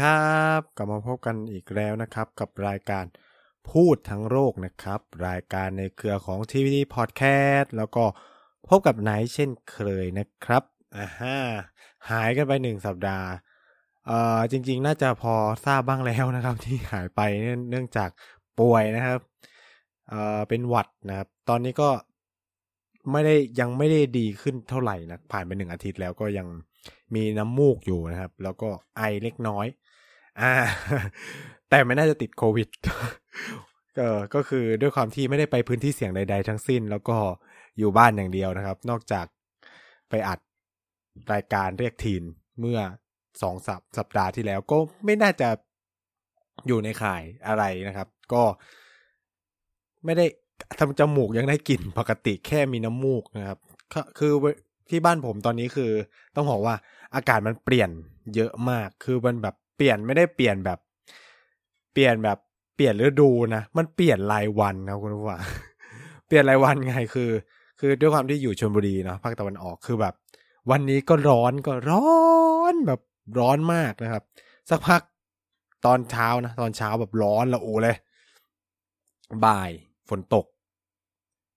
ครับ กลับมาพบกันอีกแล้วนะครับ กับรายการพูดทั้งโลกนะครับ รายการในเครือของทีวีพอดแคสต์แล้วก็พบกับไนท์เช่นเคยนะครับอ่าฮะหายกันไปหนึ่งสัปดาห์เอ่อจริง ๆ น่าจะพอทราบบ้างแล้วนะครับ ที่หายไปเนื่องจากป่วยนะครับเอ่อเป็นหวัดนะครับ ตอนนี้ก็ไม่ได้ยังไม่ได้ดีขึ้นเท่าไหร่นะผ่านไปหนึ่งอาทิตย์แล้วก็ยังมีน้ำมูกอยู่นะครับ แล้วก็ไอเล็กน้อย อ่า แต่ไม่น่าจะติดโควิดก็ก็คือด้วยความที่ไม่ได้ไปพื้นที่เสี่ยงใด ๆ ทั้งสิ้น แล้วก็อยู่บ้านอย่างเดียวนะครับ นอกจากไปอัดรายการเรียกทีนเมื่อสองสัปสัปดาห์ที่แล้วก็ไม่น่าจะอยู่ในข่ายอะไรนะครับ ก็ไม่ได้ทำจมูกยังได้กลิ่นปกติแค่มีน้ำมูกนะครับ คือที่บ้านผมตอนนี้คือ ต้องบอกว่าอากาศมันเปลี่ยนเยอะมาก คือมันแบบ ปลี่ยนไม่ได้เปลี่ยนแบบ เปลี่ยนแบบเปลี่ยนฤดูนะมันเปลี่ยนรายวันนะคุณผู้ฟังเปลี่ยนรายวันไงคือ คือด้วยความที่อยู่ชลบุรีเนาะภาคตะวันออกคือแบบ วันนี้ก็ร้อนก็ร้อนแบบร้อนมากนะครับ สักพักตอนเช้านะตอนเช้าแบบร้อนละโอเลย บ่ายฝนตก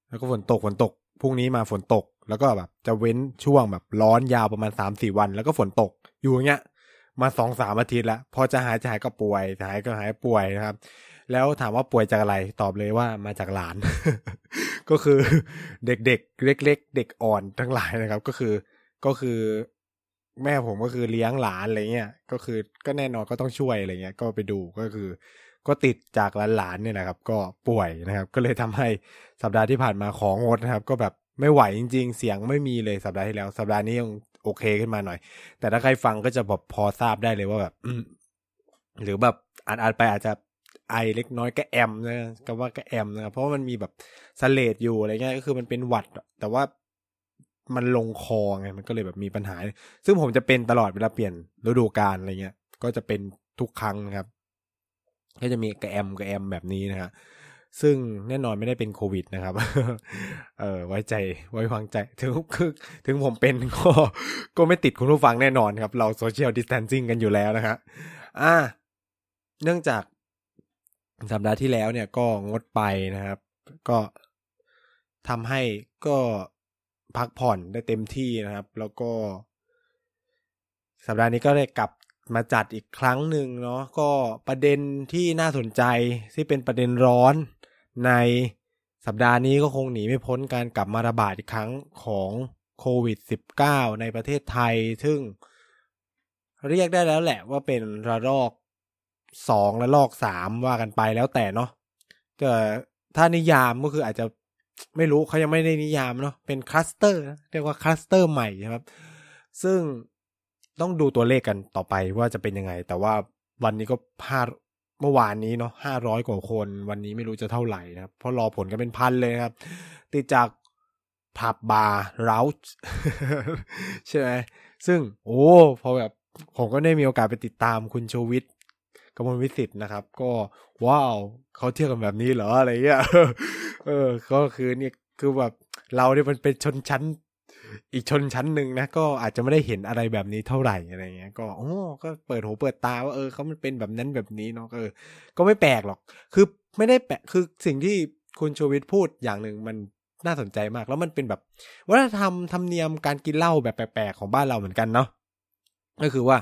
แล้วก็ฝนตกฝนตกพรุ่งนี้มาฝนตก แล้วก็แบบจะเว้นช่วงแบบร้อนยาวประมาณสามสี่วัน แล้วก็ฝนตกอยู่อย่างเงี้ย มาสองสามอาทิตย์แล้วพอจะหายจะหายก็ป่วยหายก็หายป่วยนะครับ แล้วถามว่าป่วยจากอะไรตอบเลยว่ามาจากหลาน ก็คือเด็กๆเล็ก ๆ เด็กอ่อนทั้งหลายนะครับ ก็คือก็คือแม่ผมก็คือเลี้ยงหลานอะไรเงี้ยก็คือก็แน่นอนก็ต้องช่วยอะไรเงี้ยก็ไปดูก็คือ ก็ติดจากหลานๆเนี่ยนะครับ ก็ป่วยนะครับ ก็เลยทำให้สัปดาห์ที่ผ่านมาของงดนะครับ ก็แบบไม่ไหวจริง ๆ เสียงไม่มีเลยสัปดาห์ที่แล้ว สัปดาห์นี้ยัง โอเคขึ้นมาหน่อย แต่ถ้าใครฟังก็จะแบบพอทราบได้เลยว่าแบบหรือแบบอ่านไปอาจจะไอเล็กน้อยก็แอมนะก็ว่าก็แอมนะเพราะามันมีแบบสเลดอยู่อะไรเงี้ยก็คือมันเป็นหวัด แต่ว่ามันลงคอไงมันก็เลยแบบมีปัญหา ซึ่งผมจะเป็นตลอดเวลาเปลี่ยนฤดูกาลอะไรเงี้ย ก็จะเป็นทุกครั้งนะครับ ก็จะมีกระแอมกระแอมแบบนี้นะครับ ซึ่งแน่นอนไม่ได้เป็นโควิดนะครับ เออไว้ใจไว้วางใจ ถึงคือถึงผมเป็นก็ก็ไม่ติดคุณผู้ฟังแน่นอนครับ เรา social distancing กันอยู่แล้วนะครับอ่า เนื่องจากสัปดาห์ที่แล้วเนี่ยก็งดไปนะครับ ก็ทำให้ก็พักผ่อนได้เต็มที่นะครับ แล้วก็ สัปดาห์นี้ก็ได้กลับมาจัดอีกครั้งหนึ่งเนาะก็ประเด็นที่น่าสนใจที่เป็นประเด็นร้อน ในสัปดาห์นี้ก็คงหนีไม่พ้นการกลับมาระบาดอีกครั้งของโควิด -19 ในประเทศไทย ซึ่งเรียกได้แล้วแหละว่าเป็นระลอกสองและลอกสามว่ากันไปแล้วแต่เนาะแต่ถ้านิยามก็คืออาจจะไม่รู้เขายังไม่ได้นิยามเนาะเป็นคลัสเตอร์เรียกว่าคลัสเตอร์ใหม่ครับ ซึ่งต้องดูตัวเลขกันต่อไปว่าจะเป็นยังไง แต่ว่าวันนี้ก็ห้า เมื่อวานนี้เนาะห้าร้อยกว่าคน วันนี้ไม่รู้จะเท่าไหร่นะครับ เพราะรอผลกันเป็นพันเลยครับ ติดจากผับบาร์เราใช่ไหมซึ่งโอ้พอแบบผมก็ได้มีโอกาสไปติดตามคุณโชวิทกมลวิสิตนะครับ ก็ว้าวเขาเที่ยวกันแบบนี้เหรออะไรเงี้ยเออ ก็คือเนี่ยคือแบบเราเนี่ยมันเป็นชนชั้น อีกชนชั้นหนึ่งนะก็อาจจะไม่ได้เห็นอะไรแบบนี้เท่าไหร่อะไรเงี้ย ก็โอ้ก็เปิดหูเปิดตาว่าเออเขามันเป็นแบบนั้นแบบนี้เนาะเออ ก็ไม่แปลกหรอก คือไม่ได้แปลกคือสิ่งที่คุณโชวิตพูดอย่างหนึ่งมันน่าสนใจมาก แล้วมันเป็นแบบวัฒนธรรมธรรมเนียมการกินเหล้าแบบแปลกๆของบ้านเราเหมือนกันเนาะก็คือว่า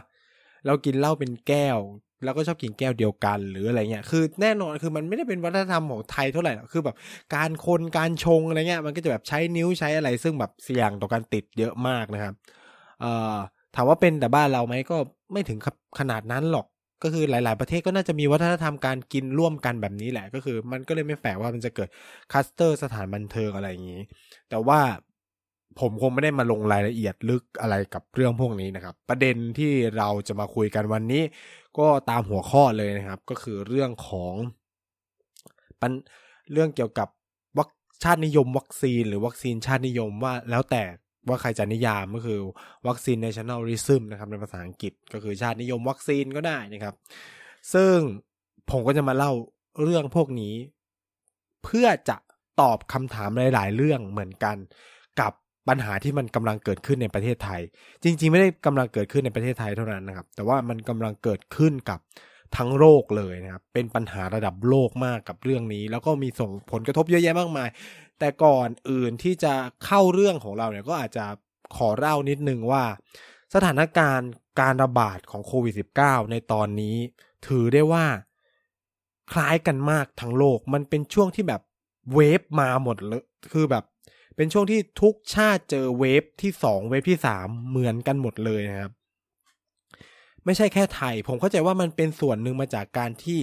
เรากินเหล้าเป็นแก้ว แล้วก็ชอบกินแก้วเดียวกันหรืออะไรเงี้ย คือแน่นอนคือมันไม่ได้เป็นวัฒนธรรมของไทยเท่าไหร่หรอก คือแบบการคนการชงอะไรเงี้ย มันก็จะแบบใช้นิ้วใช้อะไร ซึ่งแบบเสี่ยงต่อการติดเยอะมากนะครับ เอ่อ ถามว่าเป็นแต่บ้านเราไหมก็ไม่ถึงขนาดนั้นหรอก ก็คือหลาย ๆ ประเทศก็น่าจะมีวัฒนธรรมการกินร่วมกันแบบนี้แหละ ก็คือ มันก็เลยไม่แปลกว่ามันจะเกิดคัสเตอร์สถานบันเทิงอะไรอย่างนี้ แต่ว่าผมคงไม่ได้มาลงรายละเอียดลึกอะไรกับเรื่องพวกนี้นะครับ ประเด็นที่เราจะมาคุยกันวันนี้ ก็ตามหัวข้อเลยนะครับ ก็คือเรื่องของปัญเรื่องเกี่ยวกับวัคชาตินิยม วัคซีน หรือวัคซีนชาตินิยมว่าแล้วแต่ว่าใครจะนิยามก็คือวัคซีน nationalism นะครับในภาษาอังกฤษก็คือชาตินิยมวัคซีนก็ได้นะครับ ซึ่งผมก็จะมาเล่าเรื่องพวกนี้ เพื่อจะตอบคำถามหลาย ๆ เรื่องเหมือนกันกับ ปัญหาที่มันกำลังเกิดขึ้นในประเทศไทย จริง ๆ ไม่ได้กำลังเกิดขึ้นในประเทศไทยเท่านั้นนะครับ แต่ว่ามันกำลังเกิดขึ้นกับทั้งโลกเลยนะครับ เป็นปัญหาระดับโลกมากกับเรื่องนี้ แล้วก็มีส่งผลกระทบเยอะแยะมากมาย แต่ก่อนอื่นที่จะเข้าเรื่องของเราเนี่ยก็อาจจะขอเล่านิดนึงว่า สถานการณ์การระบาดของโควิด -19 ในตอนนี้ ถือได้ว่า คล้ายกันมากทั้งโลก มันเป็นช่วงที่แบบเวฟมาหมดเลย คือแบบ เป็นช่วงที่ทุกชาติเจอเวฟที่สองเวฟที่สามเหมือนกันหมดเลยนะครับ ไม่ใช่แค่ไทย ผมเข้าใจว่ามันเป็นส่วนหนึ่งมาจากการที่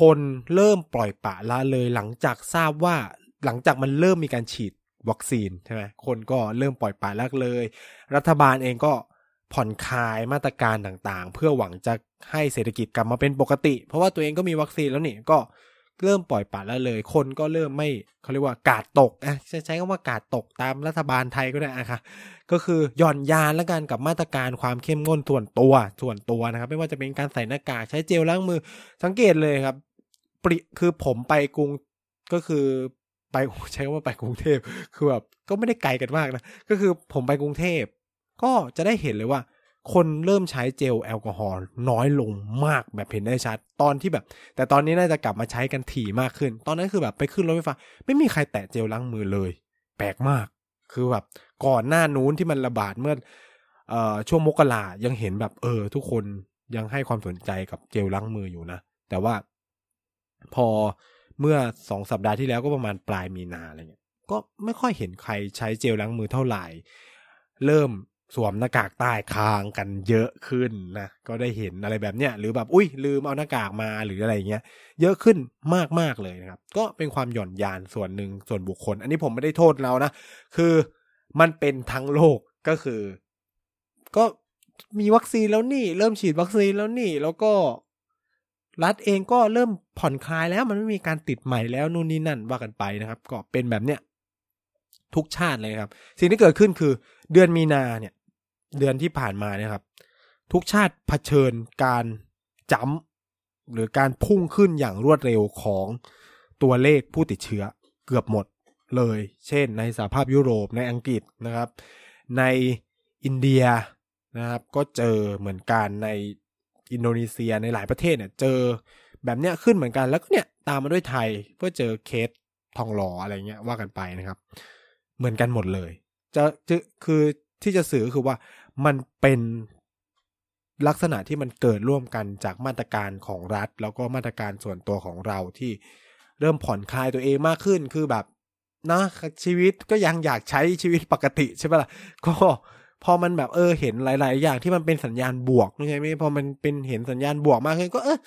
คนเริ่มปล่อยปะละเลยหลังจากทราบว่าหลังจากมันเริ่มมีการฉีดวัคซีนใช่ไหมคนก็เริ่มปล่อยปละละเลย รัฐบาลเองก็ผ่อนคลายมาตรการต่างๆ เพื่อหวังจะให้เศรษฐกิจกลับมาเป็นปกติ เพราะว่าตัวเองก็มีวัคซีนแล้วนี่ก็ เริ่มปล่อยปละละเลย คนก็เริ่มไม่เขาเรียกว่ากาดตกอะใช้คำว่ากาดตกตามรัฐบาลไทยก็ได้อะค่ะก็คือหย่อนยานและกันกับมาตรการความเข้มงวดส่วนตัวส่วนตัวนะครับ ไม่ว่าจะเป็นการใส่หน้ากากใช้เจลล้างมือสังเกตเลยครับปริคือผมไปกรุงก็คือไปใช้คำว่าไปกรุงเทพคือแบบก็ไม่ได้ไกลกันมากนะก็คือผมไปกรุงเทพ ก็จะได้เห็นเลยว่า คนเริ่มใช้เจลแอลกอฮอล์น้อยลงมากแบบเห็นได้ชัด ตอนที่แบบ แต่ตอนนี้น่าจะกลับมาใช้กันถี่มากขึ้น ตอนนั้นคือแบบไปขึ้นรถไฟฟ้าไม่มีใครแตะเจลล้างมือเลย แปลกมาก คือแบบก่อนหน้านู้นที่มันระบาดเมื่อออช่วงมกรายังเห็นแบบ เออ ทุกคนยังให้ความสนใจกับเจลล้างมืออยู่นะ แต่ว่าพอเมื่อสองสัปดาห์ที่แล้วก็ประมาณปลายมีนาอะไรเงี้ย ก็ไม่ค่อยเห็นใครใช้เจลล้างมือเท่าไหร่ เริ่ม สวมหน้ากากใต้คางกันเยอะขึ้นนะก็ได้เห็นอะไรแบบเนี้ยหรือแบบอุ้ยลืมเอาหน้ากากมาหรืออะไรเงี้ยเยอะขึ้นมากมากเลยนะครับ ก็เป็นความหย่อนยานส่วนหนึ่งส่วนบุคคล อันนี้ผมไม่ได้โทษเรานะคือมันเป็นทั้งโลกก็คือ ก็มีวัคซีนแล้วนี่ เริ่มฉีดวัคซีนแล้วนี่ แล้วก็รัฐเองก็เริ่มผ่อนคลายแล้วมันไม่มีการติดใหม่แล้วนู่นนี่นั่นว่ากันไปนะครับ ก็เป็นแบบเนี้ยทุกชาติเลยครับ สิ่งที่เกิดขึ้นคือ เดือนมีนาเนี่ย เดือนที่ผ่านมาเนี่ยครับ ทุกชาติเผชิญการจ้ำหรือการพุ่งขึ้นอย่างรวดเร็วของตัวเลขผู้ติดเชื้อเกือบหมดเลย เช่น ในสหภาพยุโรปในอังกฤษนะครับ ในอินเดียนะครับ ก็เจอเหมือนกันในอินโดนีเซียในหลายประเทศเนี่ย เจอแบบเนี้ยขึ้นเหมือนกันแล้วก็เนี่ยตามมาด้วยไทยเพื่อเจอเคสทองหล่ออะไรเงี้ยว่ากันไปนะครับ เหมือนกันหมดเลย จะจะคือที่จะสื่อคือว่า มันเป็นลักษณะที่มันเกิดร่วมกันจากมาตรการของรัฐ แล้วก็มาตรการส่วนตัวของเราที่เริ่มผ่อนคลายตัวเองมากขึ้นคือแบบนะชีวิตก็ยังอยากใช้ชีวิตปกติใช่ไหมล่ะก็พอมันแบบเออเห็นหลาย ๆ อย่างที่มันเป็นสัญญาณบวกใช่ไหมพอมันเป็นเห็นสัญญาณบวกมากขึ้นก็เออ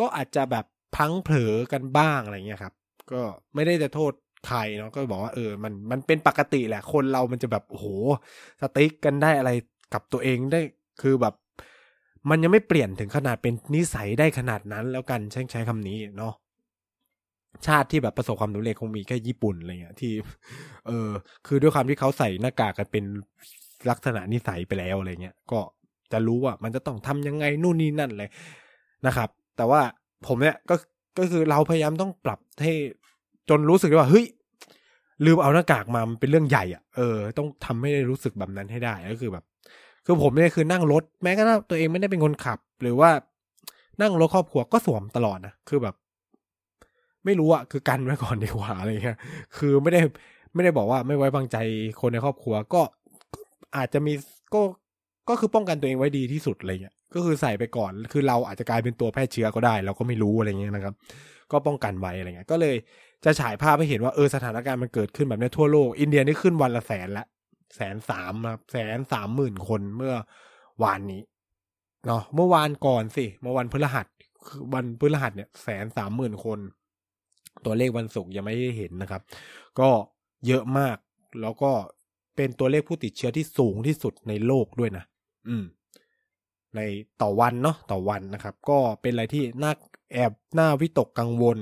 ก็อาจจะแบบพังเผลอกันบ้างอะไรเงี้ยครับ ก็ไม่ได้จะโทษ ใครเนาะก็บอกว่าเออมันมันเป็นปกติแหละ คนเรามันจะแบบโอ้โหสติ๊กกันได้อะไรกับตัวเองได้คือแบบ มันยังไม่เปลี่ยนถึงขนาดเป็นนิสัยได้ขนาดนั้นแล้วกันใช้ใช้คำนี้เนาะชาติที่แบบประสบความสำเร็จคงมีแค่ญี่ปุ่นอะไรเงี้ยที่ เออ คือด้วยความที่เขาใส่หน้ากากกันเป็นลักษณะนิสัยไปแล้วอะไรเงี้ยก็จะรู้ว่ามันจะต้องทำยังไงนู่นนี่นั่นเลยนะครับ แต่ว่าผมเนี่ยก็ก็คือเราพยายามต้องปรับให้ จนรู้สึกว่าเฮ้ยลืมเอาหน้ากากมามันเป็นเรื่องใหญ่อะเออต้องทำให้รู้สึกแบบนั้นให้ได้ก็คือแบบ คือผมเนี่ยคือนั่งรถแม้กระทั่งตัวเองไม่ได้เป็นคนขับ หรือว่านั่งรถครอบครัวก็สวมตลอดนะคือแบบ ไม่รู้อะคือกันไว้ก่อนดีกว่าอะไรเงี้ยคือไม่ได้ไม่ได้บอกว่าไม่ไว้วางใจคนในครอบครัวก็อาจจะมีก็ก็คือป้องกันตัวเองไว้ดีที่สุดอะไรเงี้ยก็คือใส่ไปก่อน คือเราอาจจะกลายเป็นตัวแพร่เชื้อก็ได้ เราก็ไม่รู้อะไรเงี้ยนะครับ ก็ป้องกันไว้อะไรเงี้ย ก็เลย จะฉายภาพให้เห็นว่าเออสถานการณ์มันเกิดขึ้นแบบนี้ทั่วโลก อินเดียนี่ขึ้นวันละแสนละแสนสามครับแสนสามหมื่นคนเมื่อวานนี้เนาะเมื่อวานก่อนสิเมื่อวันพฤหัสวันพฤหัสเนี่ยแสนสามหมื่นคน ตัวเลขวันศุกร์ยังไม่ได้เห็นนะครับ ก็เยอะมากแล้วก็เป็นตัวเลขผู้ติดเชื้อที่สูงที่สุดในโลกด้วยนะ อืม ในต่อวันเนาะต่อวันนะครับ ก็เป็นอะไรที่น่า แอบน่าวิตกกังวล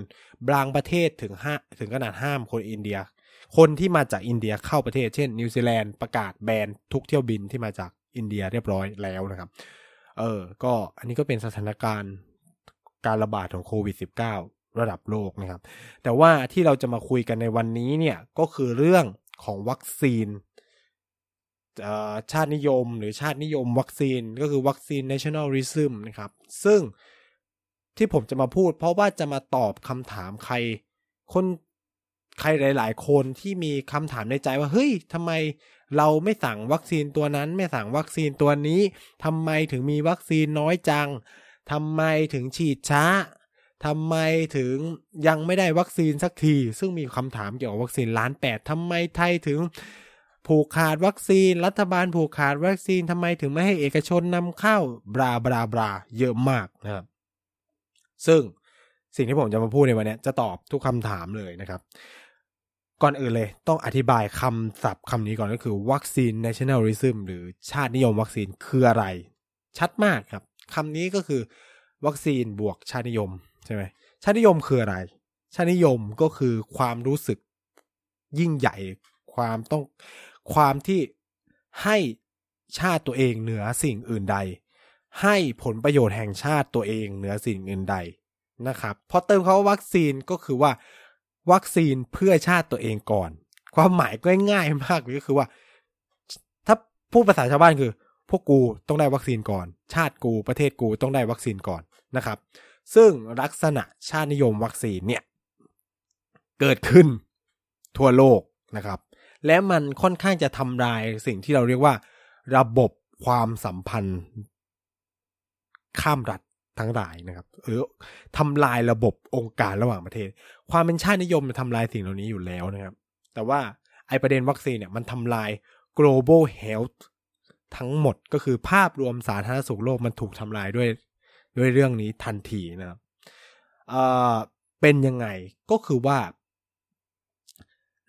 บางประเทศถึงห้าถึงขนาดห้ามคนอินเดีย คนที่มาจากอินเดียเข้าประเทศ เช่น นิวซีแลนด์ประกาศแบนทุกเที่ยวบินที่มาจากอินเดียเรียบร้อยแล้วนะครับ เออ ก็อันนี้ก็เป็นสถานการณ์การระบาดของโควิด -19 ระดับโลกนะครับ แต่ว่าที่เราจะมาคุยกันในวันนี้เนี่ยก็คือเรื่องของวัคซีนชาตินิยมหรือชาตินิยมวัคซีนก็คือวัคซีน nationalism นะครับ ซึ่ง ที่ผมจะมาพูด เพราะว่าจะมาตอบคำถามใคร คนใครหลาย ๆ คนที่มีคำถามในใจว่าเฮ้ยทำไมเราไม่สั่งวัคซีนตัวนั้น ไม่สั่งวัคซีนตัวนี้ทำไมถึงมีวัคซีนน้อยจังทำไมถึงฉีดช้าทำไมถึงยังไม่ได้วัคซีนสักที ซึ่งมีคำถามเกี่ยวกับวัคซีนล้านแปดทำไมไทยถึงผูกขาดวัคซีน รัฐบาลผูกขาดวัคซีนทำไมถึงไม่ให้เอกชนนำเข้าบราบราบราเยอะมากนะครับ ซึ่งสิ่งที่ผมจะมาพูดในวันนี้จะตอบทุกคำถามเลยนะครับ ก่อนอื่นเลยต้องอธิบายคำศัพท์คำนี้ก่อนก็คือวัคซีน nationalism หรือชาตินิยมวัคซีนคืออะไร ชัดมากครับคำนี้ก็คือวัคซีนบวกชาตินิยมใช่ไหมชาตินิยมคืออะไร ชาตินิยมก็คือความรู้สึกยิ่งใหญ่ความต้องความที่ให้ชาติตัวเองเหนือสิ่งอื่นใด ให้ผลประโยชน์แห่งชาติตัวเองเหนือสิ่งอื่นใดนะครับพอเติมคาว่าวัคซีนก็คือว่า วัคซีนเพื่อชาติตัวเองก่อน ความหมายก็ง่ายมากเลยก็คือว่า ถ้าพูดภาษาชาวบ้านคือ พวกกูต้องได้วัคซีนก่อน ชาติกูประเทศกูต้องได้วัคซีนก่อนนะครับ ซึ่งลักษณะชาตินิยมวัคซีนเนี่ย เกิดขึ้นทั่วโลกนะครับ และมันค่อนข้างจะทำลายสิ่งที่เราเรียกว่า ระบบความสัมพันธ์ ข้ามรัฐทั้งหลายนะครับหรือทำลายระบบองค์การระหว่างประเทศ ความเป็นชาตินิยมมันทำลายสิ่งเหล่านี้อยู่แล้วนะครับ แต่ว่าไอประเด็นวัคซีนเนี่ยมันทำลาย global health ทั้งหมดก็คือภาพรวมสาธารณสุขโลกมันถูกทำลายด้วยด้วยเรื่องนี้ทันทีนะครับเอ่อเป็นยังไงก็คือว่า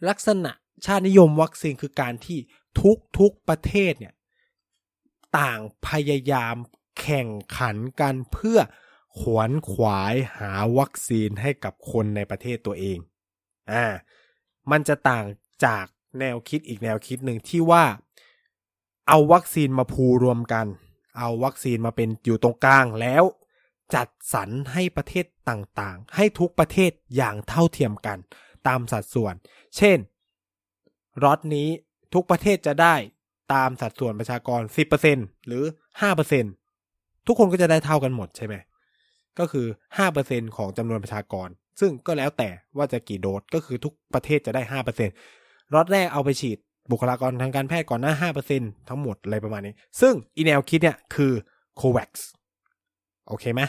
ลักษณะชาตินิยมวัคซีนคือการที่ทุกทุกประเทศเนี่ย ต่างพยายาม แข่งขันกันเพื่อขวนขวายหาวัคซีนให้กับคนในประเทศตัวเอง อ่า มันจะต่างจากแนวคิดอีกแนวคิดหนึ่งที่ว่า เอาวัคซีนมาพูรวมกัน เอาวัคซีนมาเป็นอยู่ตรงกลางแล้ว จัดสรรให้ประเทศต่างๆ ให้ทุกประเทศอย่างเท่าเทียมกัน ตามสัดส่วน เช่นรอตนี้ทุกประเทศจะได้ตามสัดส่วนประชากร 10%หรือ 5% ทุกคนก็จะได้เท่ากันหมดใช่ไหมก็คือ5%ของจำนวนประชากร ซึ่งก็แล้วแต่ว่าจะกี่โดสก็คือทุกประเทศจะได้5%รอตแรกเอาไปฉีดบุคลากรทางการแพทย์ก่อนหน้า5%ทั้งหมดอะไรประมาณนี้ ซึ่งอีแนวคิดเนี่ยคือ COVAX โอเคไหม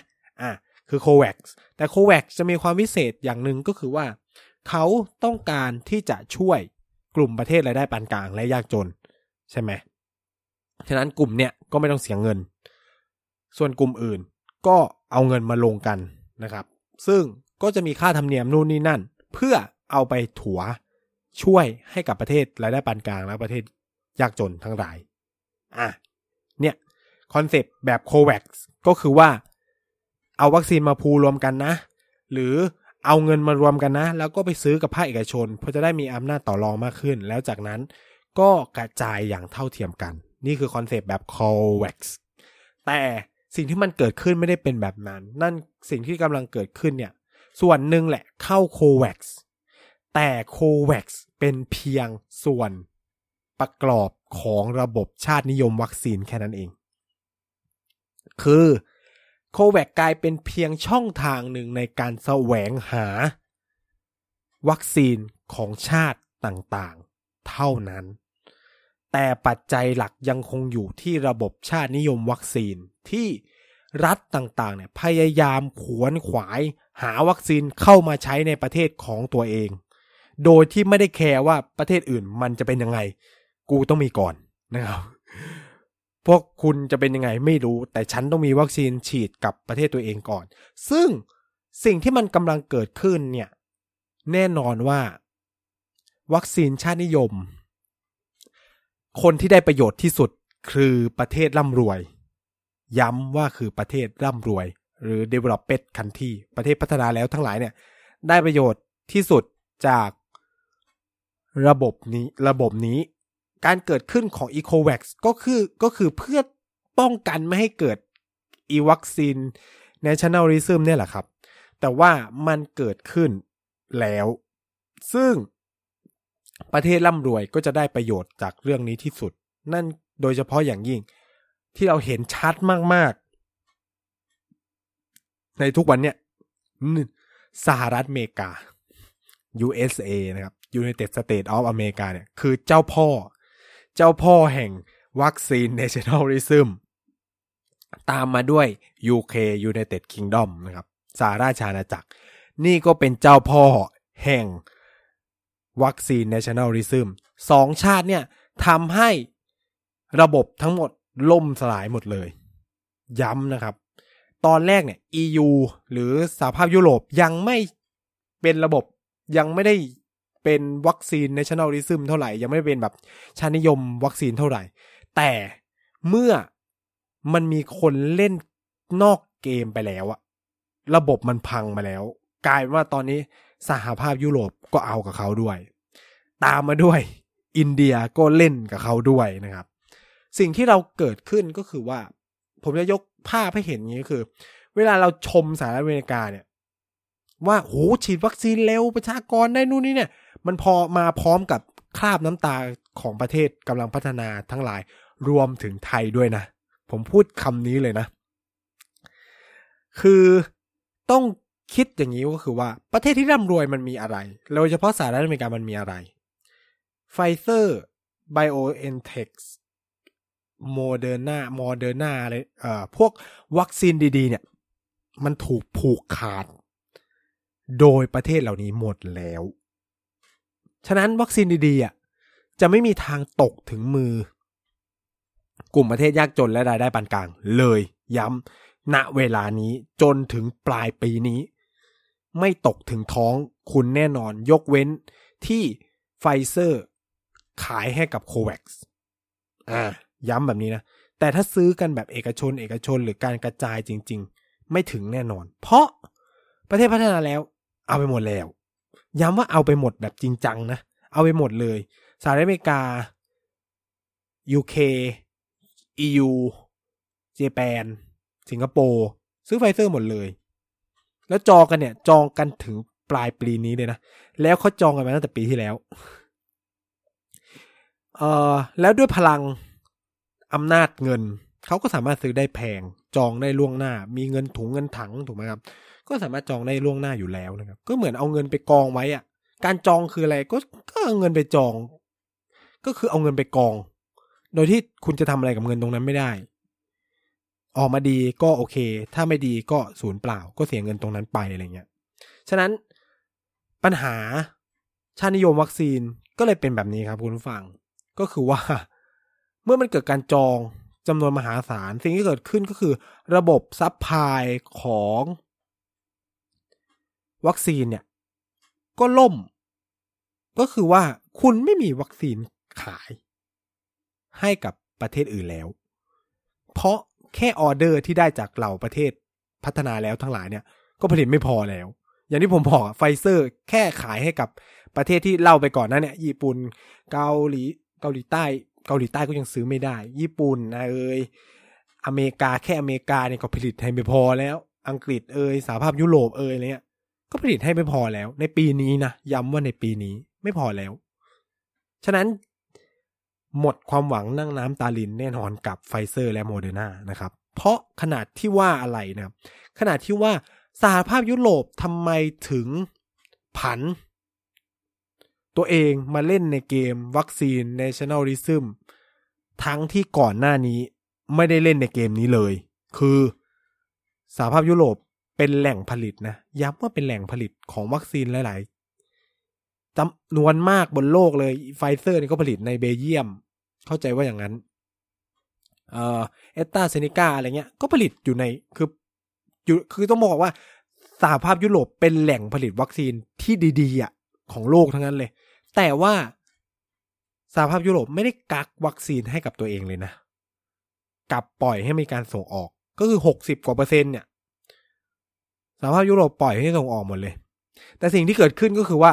อะคือ COVAX แต่ COVAX จะมีความพิเศษอย่างหนึ่งก็คือว่า เขาต้องการที่จะช่วยกลุ่มประเทศรายได้ปานกลางและยากจน ใช่ไหมฉะนั้นกลุ่มเนี่ยก็ไม่ต้องเสียเงิน ส่วนกลุ่มอื่นก็เอาเงินมาลงกันนะครับ ซึ่งก็จะมีค่าธรรมเนียมนู่นนี่นั่น เพื่อเอาไปถัวช่วยให้กับประเทศรายได้ปานกลางและประเทศยากจนทั้งหลาย อะ เนี่ยคอนเซปต์แบบโควัคก็คือว่า เอาวัคซีนมาพูรวมกันนะ หรือเอาเงินมารวมกันนะ แล้วก็ไปซื้อกับภาคเอกชน เพื่อจะได้มีอำนาจต่อรองมากขึ้น แล้วจากนั้นก็กระจายอย่างเท่าเทียมกัน นี่คือคอนเซปต์แบบ COVAX แต่ สิ่งที่มันเกิดขึ้นไม่ได้เป็นแบบนั้น นั่นสิ่งที่กำลังเกิดขึ้นเนี่ย ส่วนหนึ่งแหละเข้า COVAX แต่ COVAX เป็นเพียงส่วนประกอบของระบบชาตินิยมวัคซีนแค่นั้นเอง คือโควิดกลายเป็นเพียงช่องทางหนึ่งในการแสวงหา วัคซีนของชาติต่างๆ เท่านั้น แต่ปัจจัยหลักยังคงอยู่ที่ระบบชาตินิยมวัคซีน ที่รัฐต่างๆเนี่ยพยายามขวนขวายหาวัคซีนเข้ามาใช้ในประเทศของตัวเอง โดยที่ไม่ได้แคร์ว่าประเทศอื่นมันจะเป็นยังไง กูต้องมีก่อนนะครับพวกคุณจะเป็นยังไงไม่รู้ แต่ฉันต้องมีวัคซีนฉีดกับประเทศตัวเองก่อน ซึ่งสิ่งที่มันกำลังเกิดขึ้นเนี่ย แน่นอนว่า วัคซีนชาตินิยม คนที่ได้ประโยชน์ที่สุดคือประเทศร่ำรวย ย้ำว่าคือประเทศร่ำรวย หรือ developed country ประเทศพัฒนาแล้วทั้งหลายเนี่ย ได้ประโยชน์ที่สุดจากระบบนี้ระบบนี้ การเกิดขึ้นของ ECOVAX ก็คือก็คือเพื่อป้องกันไม่ให้เกิดอีวัคซีน nationalism เนี่ยแหละครับ แต่ว่ามันเกิดขึ้นแล้ว ซึ่งประเทศร่ำรวยก็จะได้ประโยชน์จากเรื่องนี้ที่สุด นั่นโดยเฉพาะอย่างยิ่ง ที่เราเห็นชัดมากๆ ในทุกวันเนี่ยสหรัฐอเมริกา USA นะครับ United States of America เนี่ย คือเจ้าพ่อ เจ้าพ่อแห่งวัคซีน nationalism ตามมาด้วย UK United Kingdom นะครับสหราชอาณาจักร นี่ก็เป็นเจ้าพ่อแห่งวัคซีน nationalism สองชาติเนี่ยทำให้ระบบทั้งหมด ล่มสลายหมดเลย ย้ำนะครับ ตอนแรกเนี่ย EU หรือสหภาพยุโรปยังไม่เป็นระบบยังไม่ได้เป็นวัคซีน nationalism เท่าไหร่ ยังไม่เป็นแบบชาตินิยมวัคซีนเท่าไหร่ แต่เมื่อมันมีคนเล่นนอกเกมไปแล้วอะระบบมันพังมาแล้ว กลายเป็นว่าตอนนี้สหภาพยุโรปก็เอากับเขาด้วย ตามมาด้วย อินเดียก็เล่นกับเขาด้วยนะครับ สิ่งที่เราเกิดขึ้นก็คือว่า ผมจะยกภาพให้เห็นนี้ก็คือ เวลาเราชมสหรัฐอเมริกาเนี่ย ว่าโหฉีดวัคซีนเร็วประชากรได้นู่นนี่เนี่ย มันพอมาพร้อมกับคราบน้ำตาของประเทศกำลังพัฒนาทั้งหลายรวมถึงไทยด้วยนะ ผมพูดคำนี้เลยนะ คือต้องคิดอย่างนี้ก็คือว่าประเทศที่ร่ำรวยมันมีอะไรโดยเฉพาะสหรัฐอเมริกามันมีอะไรไฟเซอร์ไบโอเอนเทค โมเดอร์นาโมเดอร์นาอะไรเอ่อพวกวัคซีนดีๆ เนี่ย มันถูกผูกขาด โดยประเทศเหล่านี้หมดแล้ว ฉะนั้นวัคซีนดีๆอะจะไม่มีทางตกถึงมือ กลุ่มประเทศยากจนและรายได้ปานกลาง เลยย้ำณเวลานี้จนถึงปลายปีนี้ ไม่ตกถึงท้องคุณแน่นอนยกเว้นที่ไฟเซอร์ ขายให้กับโควัคอ่า ย้ำแบบนี้นะ แต่ถ้าซื้อกันแบบเอกชน เอกชนหรือการกระจายจริง ๆ ไม่ถึงแน่นอน เพราะประเทศพัฒนาแล้ว เอาไปหมดแล้ว ย้ำว่าเอาไปหมดแบบจริงจังนะ เอาไปหมดเลยสหรัฐอเมริกา UK EU เจแปน สิงคโปร์ซื้อไฟเซอร์หมดเลย แล้วจองกันเนี่ย จองกันถึงปลายปีนี้เลยนะ แล้วเขาจองกันมาตั้งแต่ปีที่แล้ว เออแล้วด้วยพลัง อำนาจเงิน เขาก็สามารถซื้อได้แพง จองได้ล่วงหน้า มีเงินถุงเงินถังถูกไหมครับ ก็สามารถจองได้ล่วงหน้าอยู่แล้วนะครับ ก็เหมือนเอาเงินไปกองไว้อะการจองคืออะไรก็ก็เอาเงินไปจอง ก็คือเอาเงินไปกอง โดยที่คุณจะทำอะไรกับเงินตรงนั้นไม่ได้ ออกมาดีก็โอเค ถ้าไม่ดีก็ศูนย์เปล่า ก็เสียเงินตรงนั้นไปอะไรเงี้ย ฉะนั้นปัญหาชาตินิยมวัคซีนก็เลยเป็นแบบนี้ครับคุณผู้ฟัง ก็คือว่า เมื่อมันเกิดการจองจำนวนมหาศาล สิ่งที่เกิดขึ้นก็คือ ระบบ supplyของวัคซีนเนี่ย ก็ล่ม ก็คือว่าคุณไม่มีวัคซีนขาย ให้กับประเทศอื่นแล้ว เพราะแค่ออเดอร์ที่ได้จากเหล่าประเทศพัฒนาแล้วทั้งหลายเนี่ย ก็ผลิตไม่พอแล้ว อย่างที่ผมบอกไฟเซอร์แค่ขายให้กับประเทศที่เล่าไปก่อนนั้นเนี่ย ญี่ปุ่นเกาหลีเกาหลีใต้ เกาหลีใต้ก็ยังซื้อไม่ได้ ญี่ปุ่นนะเอ้ยอเมริกาแค่อเมริกาเนี่ยก็ผลิตให้ไม่พอแล้ว อังกฤษเอ้ยสหภาพยุโรปเอ้ยอะไรเงี้ย ก็ผลิตให้ไม่พอแล้ว ในปีนี้นะย้ำว่าในปีนี้ไม่พอแล้ว ฉะนั้นหมดความหวังนั่งน้ำตารินแน่นอนกับไฟเซอร์และโมเดอร์นานะครับ เพราะขนาดที่ว่าอะไรนะครับขนาดที่ว่าสหภาพยุโรปทำไมถึงผัน ตัวเองมาเล่นในเกมวัคซีน nationalism ทั้งที่ก่อนหน้านี้ไม่ได้เล่นในเกมนี้เลย คือสหภาพยุโรปเป็นแหล่งผลิตนะย้ำว่าเป็นแหล่งผลิตของวัคซีนหลาย ๆจำนวนมากบนโลกเลยไฟเซอร์นี่ก็ผลิตในเบลเยียม เข้าใจว่าอย่างนั้น เอ่อแอสตร้าเซนเนก้าอะไรเงี้ย ก็ผลิตอยู่ในคืออยู่คือต้องบอกว่าสหภาพยุโรปเป็นแหล่งผลิตวัคซีนที่ดีๆอะ ของโลกทั้งนั้นเลย แต่ว่าสหภาพยุโรปไม่ได้กักวัคซีนให้กับตัวเองเลยนะกลับปล่อยให้มีการส่งออกก็คือหกสิบกว่าเปอร์เซ็นต์เนี่ยสหภาพยุโรปปล่อยให้ส่งออกหมดเลย แต่สิ่งที่เกิดขึ้นก็คือว่า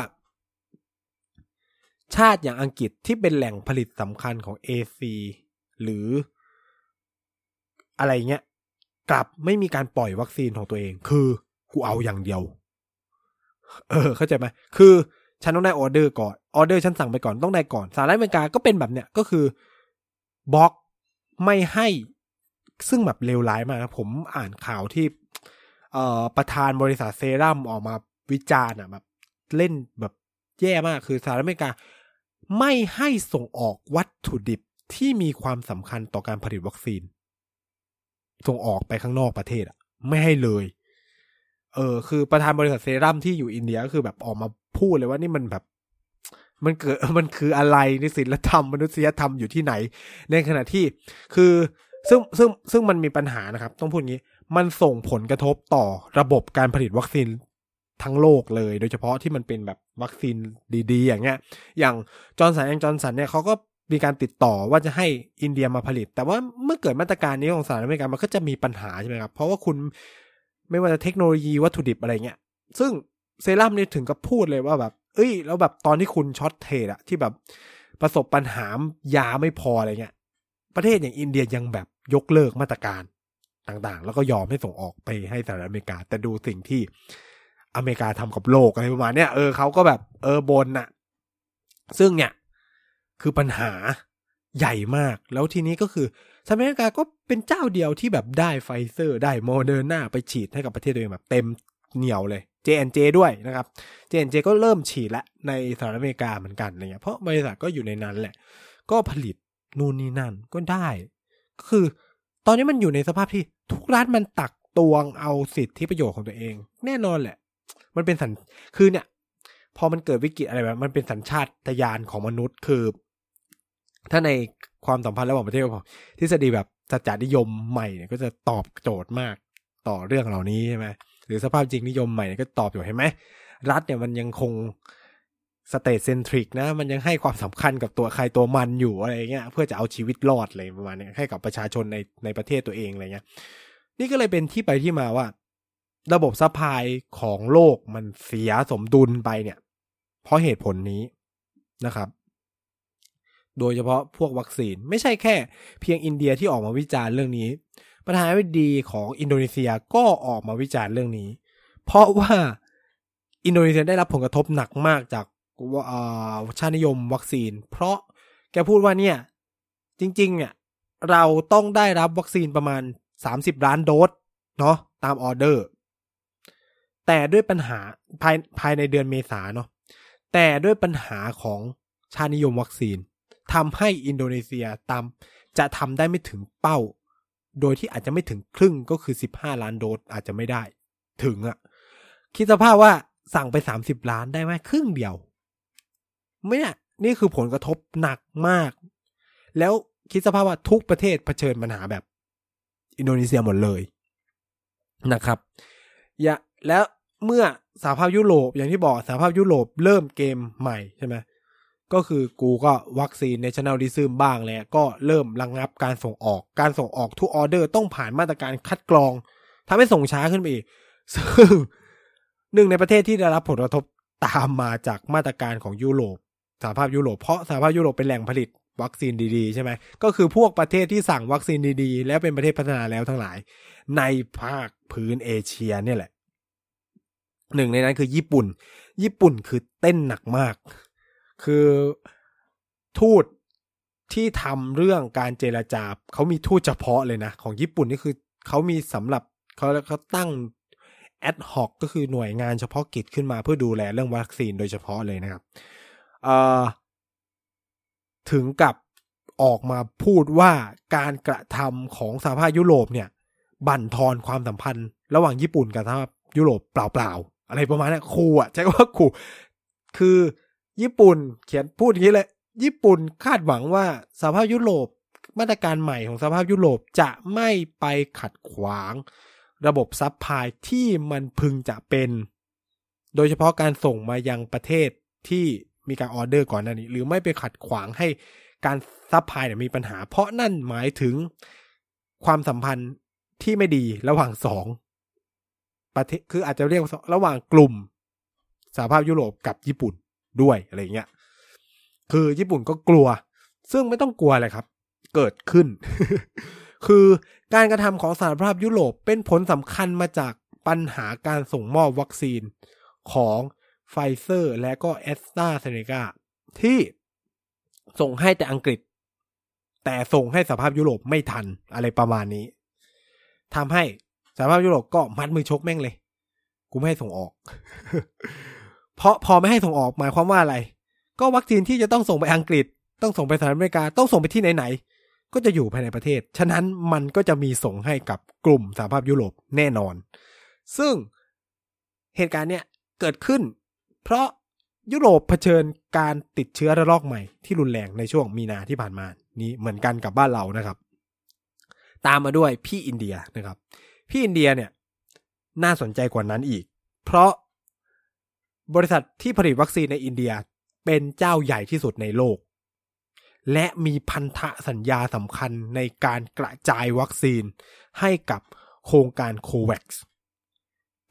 ชาติอย่างอังกฤษที่เป็นแหล่งผลิตสำคัญของเอซีหรืออะไรเงี้ยกลับไม่มีการปล่อยวัคซีนของตัวเอง คือกูเอาอย่างเดียว เออ เข้าใจไหมคือ ฉันต้องได้ออเดอร์ก่อนออเดอร์ฉันสั่งไปก่อนต้องได้ก่อนสหรัฐอเมริกาก็เป็นแบบเนี้ยก็คือบล็อกไม่ให้ซึ่งแบบเลวร้ายมากนะผมอ่านข่าวที่เอ่อประธานบริษัทเซรั่มออกมาวิจารณ์อะแบบเล่นแบบแย่มากคือสหรัฐอเมริกา ไม่ให้ส่งออกวัตถุดิบที่มีความสำคัญต่อการผลิตวัคซีน ส่งออกไปข้างนอกประเทศอะ ไม่ให้เลย เออคือประธานบริษัทเซรั่มที่อยู่อินเดียก็คือแบบออกมาพูดเลยว่านี่มันแบบ มันเกิดมันคืออะไรในศีลธรรมมนุษยธรรมอยู่ที่ไหน ในขณะที่คือซึ่งซึ่งซึ่งมันมีปัญหานะครับ ต้องพูดงี้ มันส่งผลกระทบต่อระบบการผลิตวัคซีนทั้งโลกเลย โดยเฉพาะที่มันเป็นแบบวัคซีนดีๆ อย่างเงี้ย อย่างจอร์นสันแองจอร์นสันเนี่ยเขาก็มีการติดต่อว่าจะให้อินเดียมาผลิต แต่ว่าเมื่อเกิดมาตรการนี้ของสหรัฐอเมริกามันก็จะมีปัญหาใช่ไหมครับ เพราะว่าคุณ ไม่ว่าจะเทคโนโลยีวัตถุดิบอะไรเงี้ย ซึ่งเซรั่มนี่ถึงกับพูดเลยว่าแบบ เอ้ย แล้วแบบตอนที่คุณ shortage อะที่แบบประสบปัญหายาไม่พออะไรเงี้ย ประเทศอย่างอินเดียยังแบบยกเลิกมาตรการต่างๆ แล้วก็ยอมให้ส่งออกไปให้สหรัฐอเมริกา แต่ดูสิ่งที่อเมริกาทำกับโลกอะไรประมาณเนี้ยเออเขาก็แบบเออบ่นน่ะ ซึ่งเนี่ย คือปัญหาใหญ่มาก แล้วทีนี้ก็คือ สหรัฐอเมริกาก็เป็นเจ้าเดียวที่แบบได้ไฟเซอร์ได้โมเดอร์นาไปฉีดให้กับประเทศตัวเองแบบเต็มเหนียวเลย J&J ด้วยนะครับ J&J ก็เริ่มฉีดละในสหรัฐอเมริกาเหมือนกันอะไรเงี้ยเพราะบริษัทก็อยู่ในนั้นแหละ ก็ผลิตนู่นนี่นั่นก็ได้ คือ ตอนนี้มันอยู่ในสภาพที่ทุกรัฐมันตักตวงเอาสิทธิประโยชน์ของตัวเอง แน่นอนแหละ มันเป็นสัญคือเนี่ย พอมันเกิดวิกฤตอะไรแบบมันเป็นสัญชาตญาณของมนุษย์คือ ถ้าใน ความสัมพันธ์ระหว่างประเทศพวกทฤษฎีแบบสัจจานิยมใหม่เนี่ยก็จะตอบโจทย์มากต่อเรื่องเหล่านี้ใช่ไหมหรือสภาพจริงนิยมใหม่ก็ตอบอยู่เห็นไหมรัฐเนี่ยมันยังคง state-centric นะมันยังให้ความสำคัญกับตัวใครตัวมันอยู่อะไรเงี้ยเพื่อจะเอาชีวิตรอดเลยประมาณนี้ให้กับประชาชนในในประเทศตัวเองอะไรเงี้ยนี่ก็เลยเป็นที่ไปที่มาว่า ระบบ supply ของโลกมันเสียสมดุลไปเนี่ย เพราะเหตุผลนี้นะครับ โดยเฉพาะพวกวัคซีน ไม่ใช่แค่ เพียงอินเดียที่ออกมาวิจารณ์เรื่องนี้ ประธานาธิบดีของอินโดนีเซียก็ออกมาวิจารณ์เรื่องนี้ เพราะว่าอินโดนีเซียได้รับผลกระทบหนักมากจากชาตินิยมวัคซีน เพราะแกพูดว่าเนี่ย จริงๆเนี่ยเราต้องได้รับวัคซีนประมาณสามสิบล้านโดสเนาะตามออเดอร์ แต่ด้วยปัญหาภายภายในเดือนเมษาเนาะแต่ด้วยปัญหาของชาตินิยมวัคซีน ทำให้อินโดนีเซียตามจะทำได้ไม่ถึงเป้า โดยที่อาจจะไม่ถึงครึ่งก็คือสิบห้าล้านโดสอาจจะไม่ได้ ถึงอะคิดสภาพว่าสั่งไปสามสิบล้านได้ไหมครึ่งเดียว ไม่เนี่ยนี่คือผลกระทบหนักมาก แล้วคิดสภาพว่าทุกประเทศเผชิญปัญหาแบบ อินโดนีเซียหมดเลยนะครับ อย่าแล้วเมื่อสหภาพยุโรปอย่างที่บอกสหภาพยุโรปเริ่มเกมใหม่ใช่ไหม ก็คือกูก็วัคซีนในช n นลดิซึมบ้างแล้วก็เริ่มระงงับการส่งออก การส่งออกทุกออเดอร์ต้องผ่านมาตรการคัดกรองทำให้ส่งช้าขึ้นไปอีกซึ่งหนึ่งในประเทศที่ได้รับผลกระทบตามมาจากมาตรการของยุโรปสหภาพยุโรปเพราะสหภาพยุโรปเป็นแหล่งผลิตวัคซีนดีๆใช่ไหมก็คือพวกประเทศที่สั่งวัคซีนดีๆ แล้วเป็นประเทศพัฒนาแล้วทั้งหลาย ในภาคพื้นเอเชียเนี่ยแหละหนึ่งในนั้นคือญี่ปุ่น ญี่ปุ่นคือเต้นหนักมาก คือทูตที่ทำเรื่องการเจรจาเขามีทูตเฉพาะเลยนะ ของญี่ปุ่นนี่คือเขามีสำหรับเขาเขาตั้งแอดฮอกก็คือหน่วยงานเฉพาะกิจขึ้นมาเพื่อดูแลเรื่องวัคซีนโดยเฉพาะเลยนะครับถึงกับออกมาพูดว่าการกระทำของสหภาพยุโรปเนี่ย บั่นทอนความสัมพันธ์ ระหว่างญี่ปุ่นกับสหภาพยุโรปเปล่าๆอะไรประมาณนี้คูอะใช้ว่าคูคือ ญี่ปุ่นเขียนพูดอย่างนี้เลย ญี่ปุ่นคาดหวังว่าสหภาพยุโรปมาตรการใหม่ของสหภาพยุโรปจะไม่ไปขัดขวาง ระบบ supply ที่มันพึงจะเป็น โดยเฉพาะการส่งมายังประเทศที่มีการออเดอร์ก่อนหน้านี้ หรือไม่ไปขัดขวางให้การ supply มีปัญหา เพราะนั่นหมายถึงความสัมพันธ์ที่ไม่ดีระหว่างสองประเทศคืออาจจะเรียกว่าระหว่างกลุ่มสหภาพยุโรปกับญี่ปุ่น ด้วยอะไรเงี้ยคือญี่ปุ่นก็กลัว ซึ่งไม่ต้องกลัวเลยครับ เกิดขึ้น คือการกระทำของสหภาพยุโรปเป็นผลสำคัญมาจากปัญหาการส่งมอบวัคซีนของไฟเซอร์ และก็แอสตราเซเนกาที่ส่งให้แต่อังกฤษ แต่ส่งให้สหภาพยุโรปไม่ทันอะไรประมาณนี้ทำให้สหภาพยุโรปก็มัดมือชกแม่งเลย กูไม่ให้ส่งออก เพราะพอไม่ให้ส่งออกหมายความว่าอะไร ก็วัคซีนที่จะต้องส่งไปอังกฤษ ต้องส่งไปสหรัฐอเมริกาต้องส่งไปที่ไหนๆก็จะอยู่ภายในประเทศ ฉะนั้นมันก็จะมีส่งให้กับกลุ่มสหภาพยุโรปแน่นอน ซึ่งเหตุการณ์เนี้ยเกิดขึ้น เพราะยุโรปเผชิญการติดเชื้อระลอกใหม่ที่รุนแรงในช่วงมีนาที่ผ่านมานี้เหมือนกันกับบ้านเรานะครับ ตามมาด้วยพี่อินเดียนะครับ พี่อินเดียเนี่ยน่าสนใจกว่านั้นอีก เพราะ บริษัทที่ผลิตวัคซีนในอินเดียเป็นเจ้าใหญ่ที่สุดในโลก และมีพันธะสัญญาสำคัญในการกระจายวัคซีนให้กับโครงการโควัค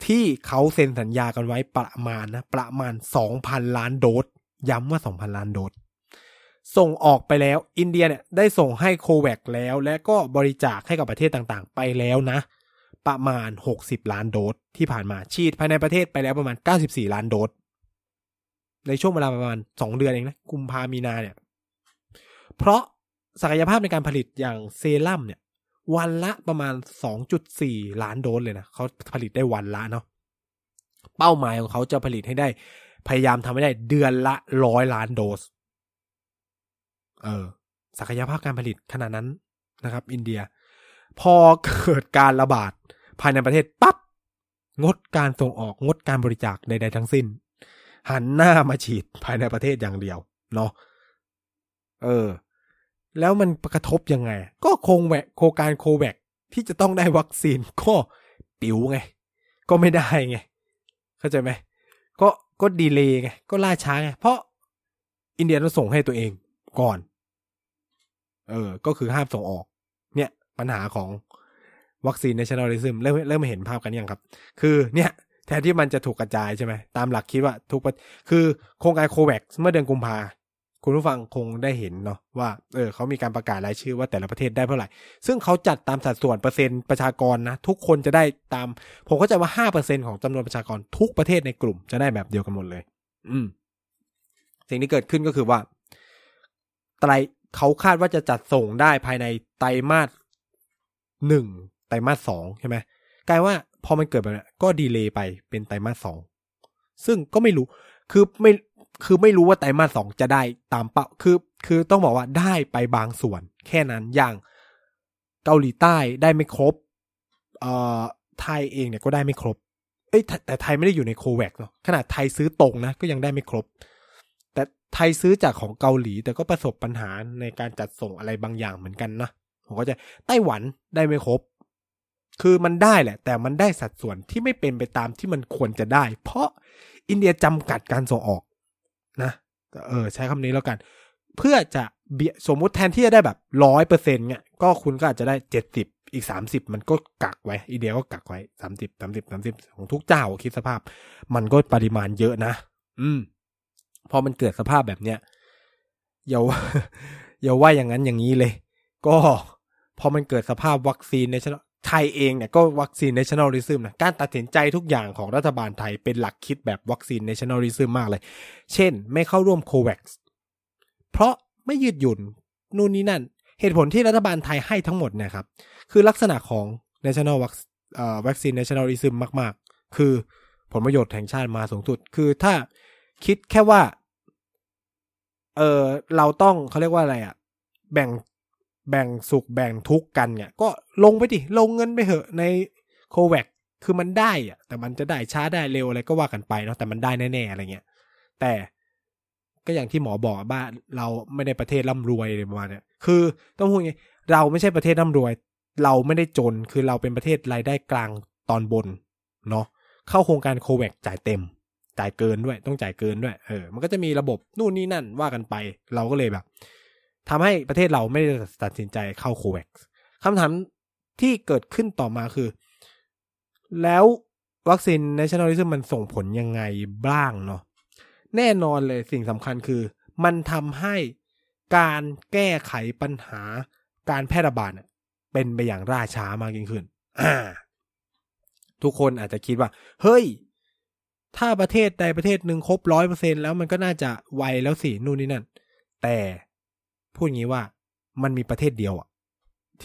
ที่เขาเซ็นสัญญากันไว้ประมาณนะประมาณ 2,000 ล้านโดส ย้ำว่า 2,000 ล้านโดส ส่งออกไปแล้วอินเดียเนี่ยได้ส่งให้โควัคแล้ว และก็บริจาคให้กับประเทศต่างๆ ไปแล้วนะ ประมาณ 60 ล้านโดสที่ผ่านมาฉีดภายในประเทศไปแล้วประมาณ 94 ล้านโดสในช่วงเวลาประมาณ 2 เดือนเองนะกุมภามีนาเนี่ย เพราะศักยภาพในการผลิตอย่างเซรั่มเนี่ย วันละประมาณ 2.4 ล้านโดสเลยนะเขาผลิตได้วันละเนาะเป้าหมายของเขาจะผลิตให้ได้ พยายามทำให้ได้เดือนละร้อยล้านโดส เออศักยภาพการผลิตขนาดนั้นนะครับ อินเดีย พอเกิดการระบาด ภายในประเทศปั๊บงดการส่งออกงดการบริจาคใดๆทั้งสิ้น หันหน้ามาฉีดภายในประเทศอย่างเดียวเนาะเออ แล้วมันกระทบยังไง ก็โคงแวกโครงการโคแวคที่จะต้องได้วัคซีนก็ปิ๋วไง ก็ไม่ได้ไง เข้าใจไหมก็ก็ดีเลยไง ก็ล่าช้าไง เพราะอินเดียต้องส่งให้ตัวเองก่อน เออ ก็คือห้ามส่งออก เนี่ย ปัญหาของ วัคซีน nationalism เริ่มเริ่มเห็นภาพกันยังครับ คือเนี่ยแทนที่มันจะถูกกระจายใช่ไหมตามหลักคิดว่าทุกประคือโครงการโควัคเมื่อเดือนกุมภาคุณผู้ฟังคงได้เห็นเนาะว่าเออเขามีการประกาศรายชื่อว่าแต่ละประเทศได้เท่าไหร่ ซึ่งเขาจัดตามสัดส่วนเปอร์เซ็นต์ประชากรนะ ทุกคนจะได้ตาม ผมเข้าใจว่าห้าเปอร์เซ็นของจำนวนประชากรทุกประเทศในกลุ่มจะได้แบบเดียวกันหมดเลย อืม สิ่งที่เกิดขึ้นก็คือว่าไตรเขาคาดว่าจะจัดส่งได้ภายในไตรมาสหนึ่ง รมาสสองใช่ไหมกลายว่าพอมันเกิดแบบนี้ก็ดีเลย์ไปเป็นไตรมาสสองซึ่งก็ไม่รู้คือไม่คือไม่รู้ว่าไตรมาสสองจะได้ตามเป้าคือ คือต้องบอกว่าได้ไปบางส่วน แค่นั้นอย่างเกาหลีใต้ได้ไม่ครบเอ่อไทยเองเนี่ยก็ได้ไม่ครบ เอ้ยแต่ไทยไม่ได้อยู่ในโควัคเนาะขนาดไทยซื้อตรงนะก็ยังได้ไม่ครบ แต่ไทยซื้อจากของเกาหลี แต่ก็ประสบปัญหาในการจัดส่งอะไรบางอย่างเหมือนกันนะผมก็จะไต้หวันได้ไม่ครบ คือมันได้แหละ แต่มันได้สัดส่วนที่ไม่เป็นไปตามที่มันควรจะได้ เพราะอินเดียจำกัดการส่งออกนะเออใช้คำนี้แล้วกัน เพื่อจะเบียสมมุติแทนที่จะได้แบบร้อยเปอร์เซ็นต์เนี่ยก็คุณก็อาจจะได้เจ็ดสิบอีกสามสิบมันก็กักไว้ อินเดียก็กักไว้สามสิบสามสิบสามสิบของทุกเจ้าคิดสภาพ มันก็ปริมาณเยอะนะ อืม พอมันเกิดสภาพแบบเนี้ยอย่าอย่าว่าอย่างนั้นอย่างนี้เลย ก็พอมันเกิดสภาพวัคซีนในชน ไทยเองเนี่ยก็วัคซีน nationalism นะการตัดสินใจทุกอย่างของรัฐบาลไทยเป็นหลักคิดแบบวัคซีน nationalism มมากเลย เช่น ไม่เข้าร่วมโควัคเพราะไม่ยืดหยุ่นนู่นนี่นั่น เหตุผลที่รัฐบาลไทยให้ทั้งหมดนี่ยครับ คือลักษณะของ national vaccine nationalism มาก ๆ คือผลประโยชน์แห่งชาติมาสูงสุด คือถ้าคิดแค่ว่า เออเราต้องเขาเรียกว่าอะไรอะแบ่ง แบ่งสุขแบ่งทุกข์กันเนี่ย ก็ลงไปดิ ลงเงินไปเหอะในโควัคคือมันได้อะแต่มันจะได้ช้าได้เร็วอะไรก็ว่ากันไปเนาะแต่มันได้แน่ๆอะไรเงี้ย แต่ก็อย่างที่หมอบอกบ้านเราไม่ได้ประเทศร่ำรวยเลยประมาณเนี้ยคือต้องพูดไงเราไม่ใช่ประเทศร่ำรวย เราไม่ได้จนคือเราเป็นประเทศรายได้กลางตอนบนเนาะเข้าโครงการโควัคจ่ายเต็ม จ่ายเกินด้วย ต้องจ่ายเกินด้วย เออ มันก็จะมีระบบนู่นนี่นั่นว่ากันไป เราก็เลยแบบ ทำให้ประเทศเราไม่ได้ตัดสินใจเข้าโควัคคำถามที่เกิดขึ้นต่อมาคือ แล้ววัคซีน nationalism มันส่งผลยังไงบ้างเนาะแน่นอนเลยสิ่งสำคัญคือ มันทำให้การแก้ไขปัญหาการแพร่ระบาดเป็นไปอย่างล่าช้ามากยิ่งขึ้น ทุกคนอาจจะคิดว่า เฮ้ย ถ้าประเทศใดประเทศหนึ่งครบร้อยเปอร์เซ็นแล้วมันก็น่าจะไวแล้วสินู่นนี่นั่น แต่ พูดงี้ว่ามันมีประเทศเดียวอะ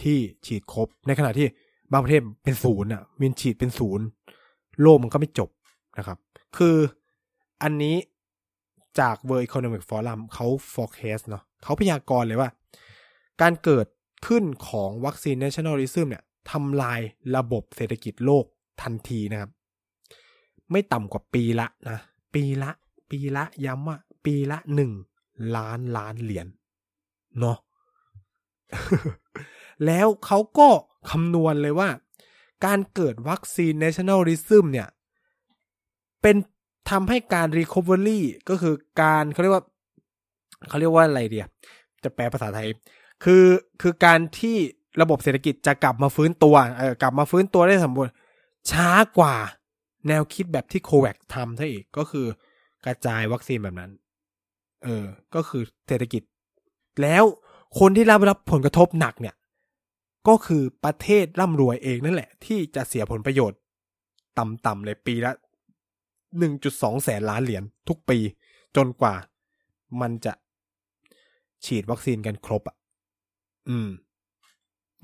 ที่ฉีดครบ ในขณะที่บางประเทศเป็นศูนย์อะมีฉีดเป็นศูนย์โลกมันก็ไม่จบนะครับ คืออันนี้จาก World Economic Forum เขา forecast เนาะเขาพยากรณ์เลยว่า การเกิดขึ้นของวัคซีน nationalism เนี่ยทำลายระบบเศรษฐกิจโลกทันทีนะครับ ไม่ต่ำกว่าปีละนะ ปีละ ปีละย้ำว่า ปีละหนึ่งล้านล้านเหรียญ เนาะแล้วเขาก็คำนวณเลยว่า การเกิดวัคซีน nationalism เนี่ย เป็นทำให้การ recovery ก็คือการเขาเรียกว่าเขาเรียกว่าอะไรเดียจะแปลภาษาไทย คือคือการที่ระบบเศรษฐกิจจะกลับมาฟื้นตัวเออกลับมาฟื้นตัวได้สมบูรณ์ช้ากว่าแนวคิดแบบที่โควัคทำซะอีกก็คือกระจายวัคซีนแบบนั้น เออ ก็คือเศรษฐกิจ แล้วคนที่รับรับผลกระทบหนักเนี่ย ก็คือประเทศร่ำรวยเองนั่นแหละ ที่จะเสียผลประโยชน์ ต่ำๆเลยปีละ 1.2 แสนล้านเหรียญทุกปี จนกว่า มันจะฉีดวัคซีนกันครบอะ อืม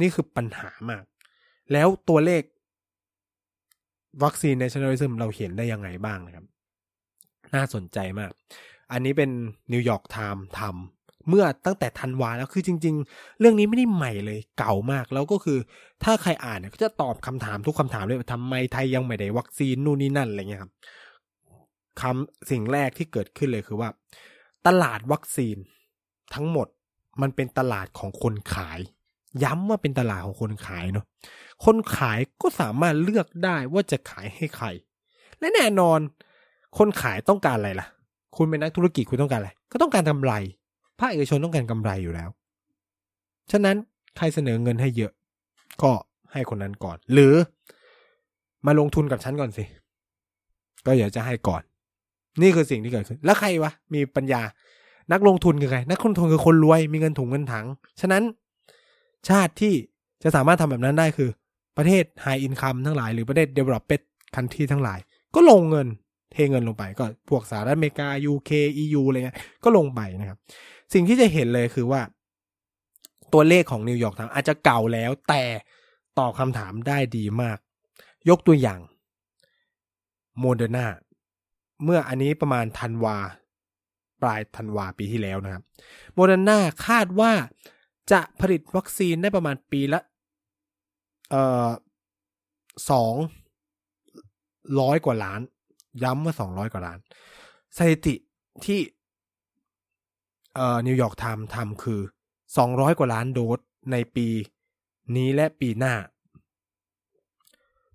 นี่คือปัญหามาก แล้วตัวเลข vaccine nationalism เราเห็นได้ยังไงบ้างนะครับ น่าสนใจมาก อันนี้เป็นนิวยอร์กไทม์ทำ เมื่อตั้งแต่ธันวาแล้วคือจริง ๆ เรื่องนี้ไม่ได้ใหม่เลยเก่ามากแล้วก็คือ ถ้าใครอ่านเนี่ยก็จะตอบคำถามทุกคำถามเลยว่าทำไมไทยยังไม่ได้วัคซีนนู่นนี่นั่นอะไรเงี้ยครับคำสิ่งแรกที่เกิดขึ้นเลยคือว่า ตลาดวัคซีนทั้งหมดมันเป็นตลาดของคนขาย ย้ำว่าเป็นตลาดของคนขายเนาะคนขายก็สามารถเลือกได้ว่าจะขายให้ใคร และแน่นอน คนขายต้องการอะไรล่ะ คุณเป็นนักธุรกิจคุณต้องการอะไร ก็ต้องการกำไร ภาคเอกชนต้องการกำไรอยู่แล้ว ฉะนั้นใครเสนอเงินให้เยอะ ก็ให้คนนั้นก่อน หรือมาลงทุนกับฉันก่อนสิ ก็อยากจะให้ก่อน นี่คือสิ่งที่เกิดขึ้น แล้วใครวะ มีปัญญา นักลงทุนคือใคร นักลงทุนคือคนรวย มีเงินถุงเงินถัง ฉะนั้นชาติที่จะสามารถทำแบบนั้นได้คือ ประเทศ High Income ทั้งหลาย หรือประเทศ Developed Country ทั้งหลาย ก็ลงเงิน เทเงินลงไป ก็พวกสหรัฐอเมริกา UK EU อะไรเงี้ย ก็ลงไปนะครับ สิ่งที่จะเห็นเลยคือว่า ตัวเลขของนิวยอร์กทางอาจจะเก่าแล้วแต่ตอบคำถามได้ดีมาก ยกตัวอย่างโมเดอร์นาเมื่ออันนี้ประมาณธันวา ปลายธันวาปีที่แล้วนะครับโมเดอร์นาคาดว่าจะผลิตวัคซีนได้ประมาณปีละเอ่อสองร้อยกว่าล้าน ย้ำว่าสองร้อยกว่าล้านสถิติที่ เอ่อนิวยอร์กไทม์ทำคือสองร้อยกว่าล้านโดสในปีนี้และปีหน้า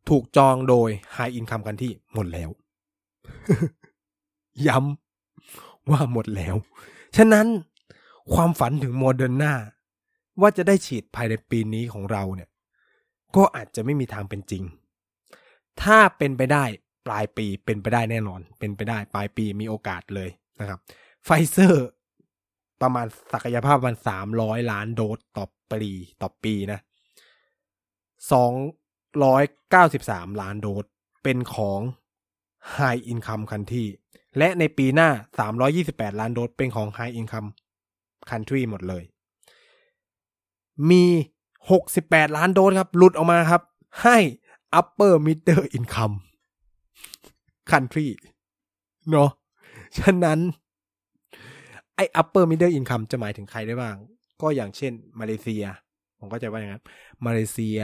ถูกจองโดย High Income กันที่หมดแล้ว ย้ำว่าหมดแล้ว ฉะนั้นความฝันถึงโมเดอร์นาว่าจะได้ฉีดภายในปีนี้ของเราเนี่ย ก็อาจจะไม่มีทางเป็นจริง ถ้าเป็นไปได้ปลายปีเป็นไปได้แน่นอน เป็นไปได้ปลายปีมีโอกาสเลยนะครับไฟเซอร์ ประมาณศักยภาพมันสามร้อยล้านโดสต่อปีต่อปีนะสองร้อยเก้าสิบสามล้านโดสเป็นของ High Income Country และในปีหน้า 328 ล้านโดสเป็นของ High Income Country หมดเลย มี 68 ล้านโดสครับ หลุดออกมาครับ ให้ Upper Middle Income Country เนาะฉะนั้น อ้ Upper Middle Income จะหมายถึงใครได้บ้าง ก็อย่างเช่น มาเลเซีย ผมก็จะว่าอย่างนั้น มาเลเซีย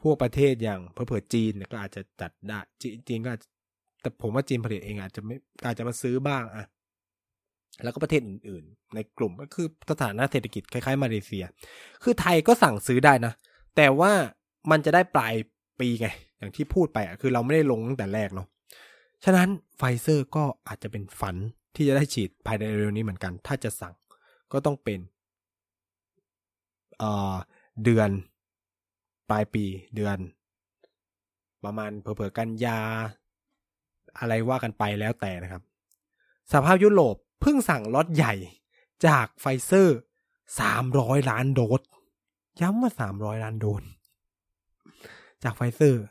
พวกประเทศอย่างเผื่อจีนก็อาจจะจัดได้จีนก็แต่ผมว่าจีนผลิตเองอาจจะไม่อาจจะมาซื้อบ้างอะแล้วก็ประเทศอื่น ๆ ในกลุ่มก็คือสถานะเศรษฐกิจคล้ายๆ มาเลเซีย คือไทยก็สั่งซื้อได้นะ แต่ว่ามันจะได้ปลายปีไง อย่างที่พูดไปอะคือเราไม่ได้ลงตั้งแต่แรกเนาะ ฉะนั้นไฟเซอร์ก็อาจจะเป็นฝัน ที่จะได้ฉีดภายในเร็วนี้เหมือนกัน ถ้าจะสั่งก็ต้องเป็นเเดือนปลายปีเดือน ประมาณเผื่อๆกันยา อะไรว่ากันไปแล้วแต่นะครับ สภาพยุโรปเพิ่งสั่งล็อตใหญ่จากไฟเซอร์สามร้อยล้านโดส ย้ำว่าสามร้อยล้านโดส จากไฟเซอร์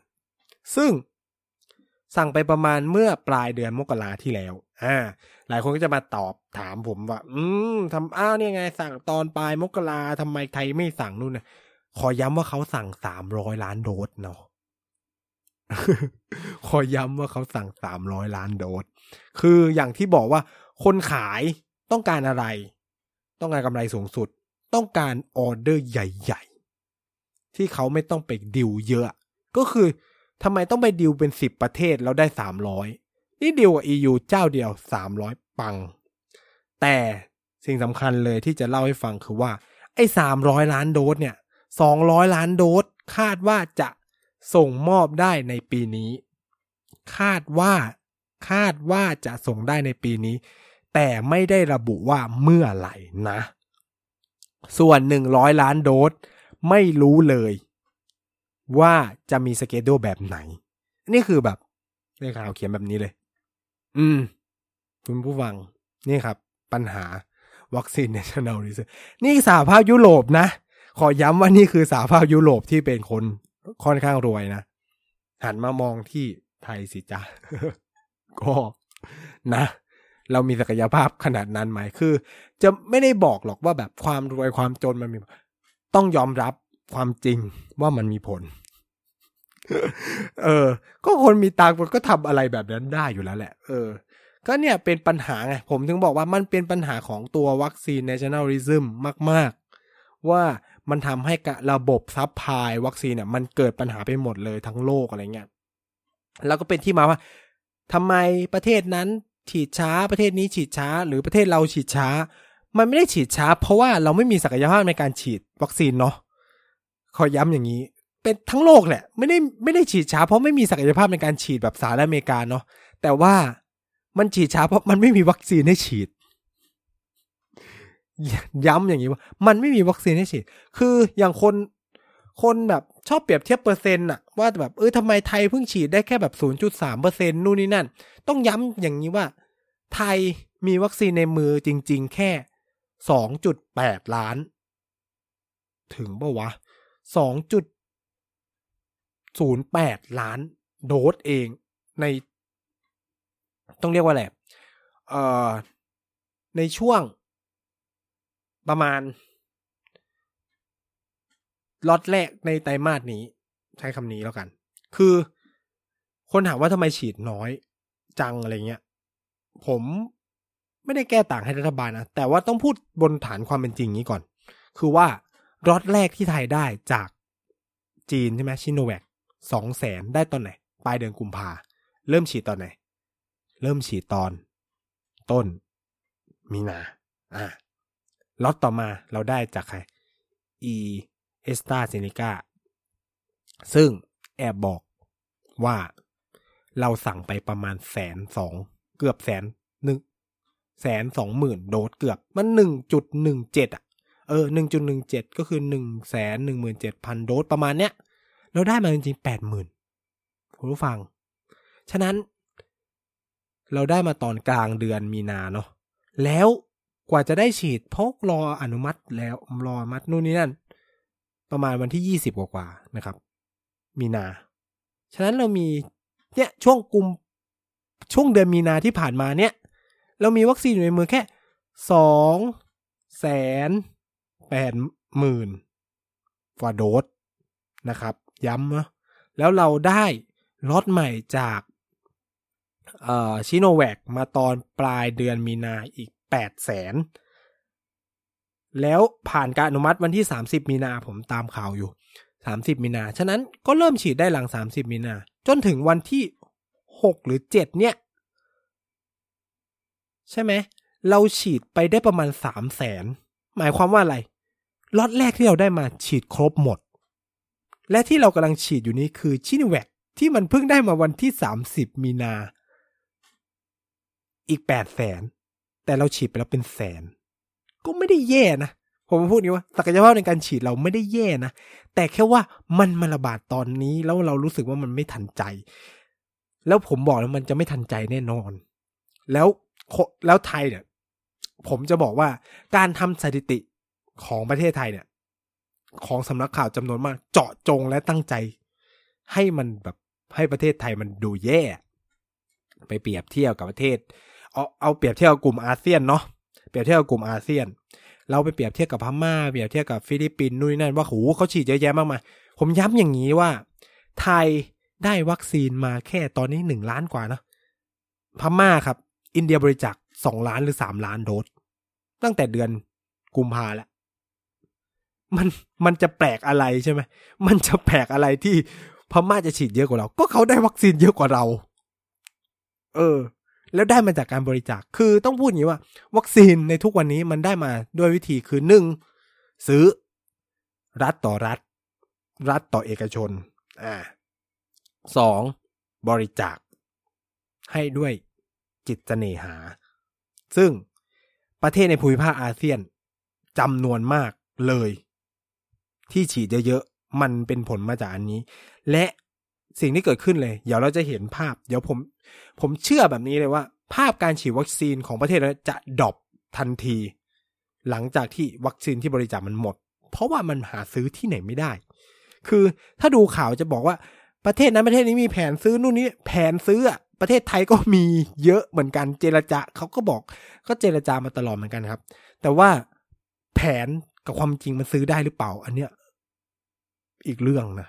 ซึ่งสั่งไปประมาณเมื่อปลายเดือนมกราที่แล้ว อ่า หลายคนก็จะมาตอบถามผมว่า อืมทำอ้าวเนี่ยไง สั่งตอนปลายมกราทำไมไทยไม่สั่งนู่นนะขอย้ำว่าเขาสั่งสามร้อยล้านโดสเนาะขอย้ำว่าเขาสั่งสามร้อยล้านโดส คืออย่างที่บอกว่าคนขายต้องการอะไร ต้องการกำไรสูงสุด ต้องการออเดอร์ใหญ่ ๆ ที่เขาไม่ต้องไปดิวเยอะ ก็คือทำไมต้องไปดิวเป็นสิบประเทศแล้วได้สามร้อย นี่ดิวกับ EU เจ้าเดียวสามร้อยปัง แต่สิ่งสำคัญเลยที่จะเล่าให้ฟังคือว่า ไอ้สามร้อยล้านโดสเนี่ยสองร้อยล้านโดสคาดว่าจะส่งมอบได้ในปีนี้ คาดว่าคาดว่าจะส่งได้ในปีนี้ แต่ไม่ได้ระบุว่าเมื่อไหร่นะ ส่วนหนึ่งร้อยล้านโดสไม่รู้เลยว่าจะมี schedule แบบไหน นี่คือแบบในข่าวเขียนแบบนี้เลย อืม คุณผู้ฟัง นี่ครับ ปัญหาวัคซีน nationalism นี่สหภาพยุโรปนะ ขอย้ำว่านี่คือสหภาพยุโรปที่เป็นคนค่อนข้างรวยนะ หันมามองที่ไทยสิจ้าก็นะ เรามีศักยภาพขนาดนั้นไหมคือ จะไม่ได้บอกหรอกว่าแบบความรวยความจนมันมี ต้องยอมรับความจริงว่ามันมีผล เออ ก็คนมีตังค์มันก็ทำอะไรแบบนั้นได้อยู่แล้วแหละ เออ ก็เนี่ยเป็นปัญหาไง ผมถึงบอกว่ามันเป็นปัญหาของตัววัคซีน nationalism มาก ๆ ว่ามันทำให้ระบบ supply วัคซีนเนี่ยมันเกิดปัญหาไปหมดเลยทั้งโลกอะไรเงี้ย แล้วก็เป็นที่มาว่าทำไมประเทศนั้นฉีดช้าประเทศนี้ฉีดช้า หรือประเทศเราฉีดช้า มันไม่ได้ฉีดช้า เพราะว่าเราไม่มีศักยภาพในการฉีดวัคซีนเนาะขอย้ำอย่างนี้ เป็นทั้งโลกแหละไม่ได้ไม่ได้ฉีดช้าเพราะไม่มีศักยภาพในการฉีดแบบสหรัฐอเมริกาเนาะแต่ว่ามันฉีดช้าเพราะมันไม่มีวัคซีนให้ฉีด ย้ำอย่างนี้ว่า มันไม่มีวัคซีนให้ฉีด คืออย่างคนคนแบบชอบเปรียบเทียบเปอร์เซ็นต์อะว่าแบบเออทำไมไทยเพิ่งฉีดได้แค่แบบศูนย์จุดสามเปอร์เซ็นนู่นนี่นั่น ต้องย้ำอย่างนี้ว่า ไทยมีวัคซีนในมือจริง ๆ แค่สองจุดแปดล้าน ถึงปะวะส องจุดศูนย์แปดล้านโดสเองใน ต้องเรียกว่าอะไรเอ่อในช่วงประมาณล็อตแรกในไตรมาสนี้ ใช้คำนี้แล้วกัน คือคนถามว่าทำไมฉีดน้อยจังอะไรเงี้ย ผมไม่ได้แก้ต่างให้รัฐบาลนะ แต่ว่าต้องพูดบนฐานความเป็นจริงนี้ก่อน คือว่าล็อตแรกที่ไทยได้จากจีนใช่ไหมชิโนแวค สองแสนได้ตอนไหน ปลายเดือนกุมภาเริ่มฉีดตอนไหน เริ่มฉีดตอน ต้น มีนา อ่าล็อตต่อมาเราได้จากใคร e เอสตาเซเนกาซึ่งแอบบอกว่าเราสั่งไปประมาณแสนสองเกือบแสนหนึ่งแสนสองหมื่นโดสเกือบมันหนึ่งจุดหนึ่งเจ็ดอะ เออหนึ่งจุดหนึ่งเจ็ดก็คือหนึ่งแสนหนึ่งหมื่นเจ็ดพันโดสประมาณเนี้ย เราได้มาจริงๆแปดหมื่นคุณผู้ฟัง ฉะนั้น เราได้มาตอนกลางเดือนมีนาเนาะแล้วกว่าจะได้ฉีดพราะรออนุมัติแล้วรออนุมัตินู่นนี่นั่น ประมาณวันที่ยี่สิบกว่าๆนะครับ มีนา ฉะนั้นเรามีเนี่ยช่วงกุมช่วงเดือนมีนาที่ผ่านมาเนี่ย เรามีวัคซีนอยู่ในมือแค่สองแสนแปดหมื่นกว่าโดสนะครับ ย้ำนะแล้วเราได้ล็อตใหม่จากชิโนแวคมาตอนปลายเดือนมีนาอีกแปดแสนแล้วผ่านการอนุมัติวันที่สามสิบมีนาผมตามข่าวอยู่สามสิบมีนา ฉะนั้นก็เริ่มฉีดได้หลังสามสิบมีนา จนถึงวันที่หกหรือเจ็ดเนี่ย ใช่ไหม เราฉีดไปได้ประมาณสามแสนหมายความว่าอะไรล็อตแรกที่เราได้มาฉีดครบหมด และที่เรากำลังฉีดอยู่นี้คือชินแวคที่มันเพิ่งได้มาวันที่สามสิบมีนา อีกแปดแสน แต่เราฉีดไปแล้วเป็นแสน ก็ไม่ได้แย่นะ ผมพูดนี้ว่าศักยภาพในการฉีดเราไม่ได้แย่นะ แต่แค่ว่ามันมาระบาดตอนนี้แล้วเรารู้สึกว่ามันไม่ทันใจ แล้วผมบอกแล้วมันจะไม่ทันใจแน่นอน แล้วแล้วไทยเนี่ย ผมจะบอกว่าการทำสถิติของประเทศไทยเนี่ย ของสำนักข่าวจำนวนมาก เจาะจงและตั้งใจ ให้มันแบบให้ประเทศไทยมันดูแย่ ไปเปรียบเทียบกับประเทศ เอาเอาเปรียบเทียบกับกลุ่มอาเซียนเนาะเปรียบเทียบกับกลุ่มอาเซียน เราไปเปรียบเทียบกับพม่าเปรียบเทียบกับฟิลิปปินส์นู่นนั่นว่าโหเขาฉีดเยอะแยะมากมายผมย้ำอย่างนี้ว่า ไทยได้วัคซีนมาแค่ตอนนี้หนึ่งล้านกว่านะพม่าครับ อินเดียบริจาคสองล้านหรือสามล้านโดสตั้งแต่เดือนกุมภาแล้ว มันมันจะแปลกอะไรใช่ไหมมันจะแปลกอะไรที่พม่าจะฉีดเยอะกว่าเรา ก็เขาได้วัคซีนเยอะกว่าเรา เออ แล้วได้มาจากการบริจาค คือต้องพูดอย่างนี้ว่า วัคซีนในทุกวันนี้มันได้มาด้วยวิธีคือหนึ่งซื้อ รัฐต่อรัฐ รัฐต่อเอกชน อ่าสองบริจาค ให้ด้วยจิตเสน่หา ซึ่งประเทศในภูมิภาคอาเซียนจำนวนมากเลย ที่ฉีดเยอะๆ มันเป็นผลมาจากอันนี้ และสิ่งที่เกิดขึ้นเลย เดี๋ยวเราจะเห็นภาพ เดี๋ยวผม ผมเชื่อแบบนี้เลยว่า ภาพการฉีดวัคซีนของประเทศนั้นจะดรอปทันที หลังจากที่วัคซีนที่บริจาคมันหมด เพราะว่ามันหาซื้อที่ไหนไม่ได้ คือถ้าดูข่าวจะบอกว่าประเทศนั้นประเทศนี้มีแผนซื้อนู่นนี่แผนซื้อประเทศไทยก็มีเยอะเหมือนกันเจรจาเขาก็บอกก็เจรจามาตลอดเหมือนกันครับ แต่ว่าแผนกับความจริงมันซื้อได้หรือเปล่า อันเนี้ย อีกเรื่องนะ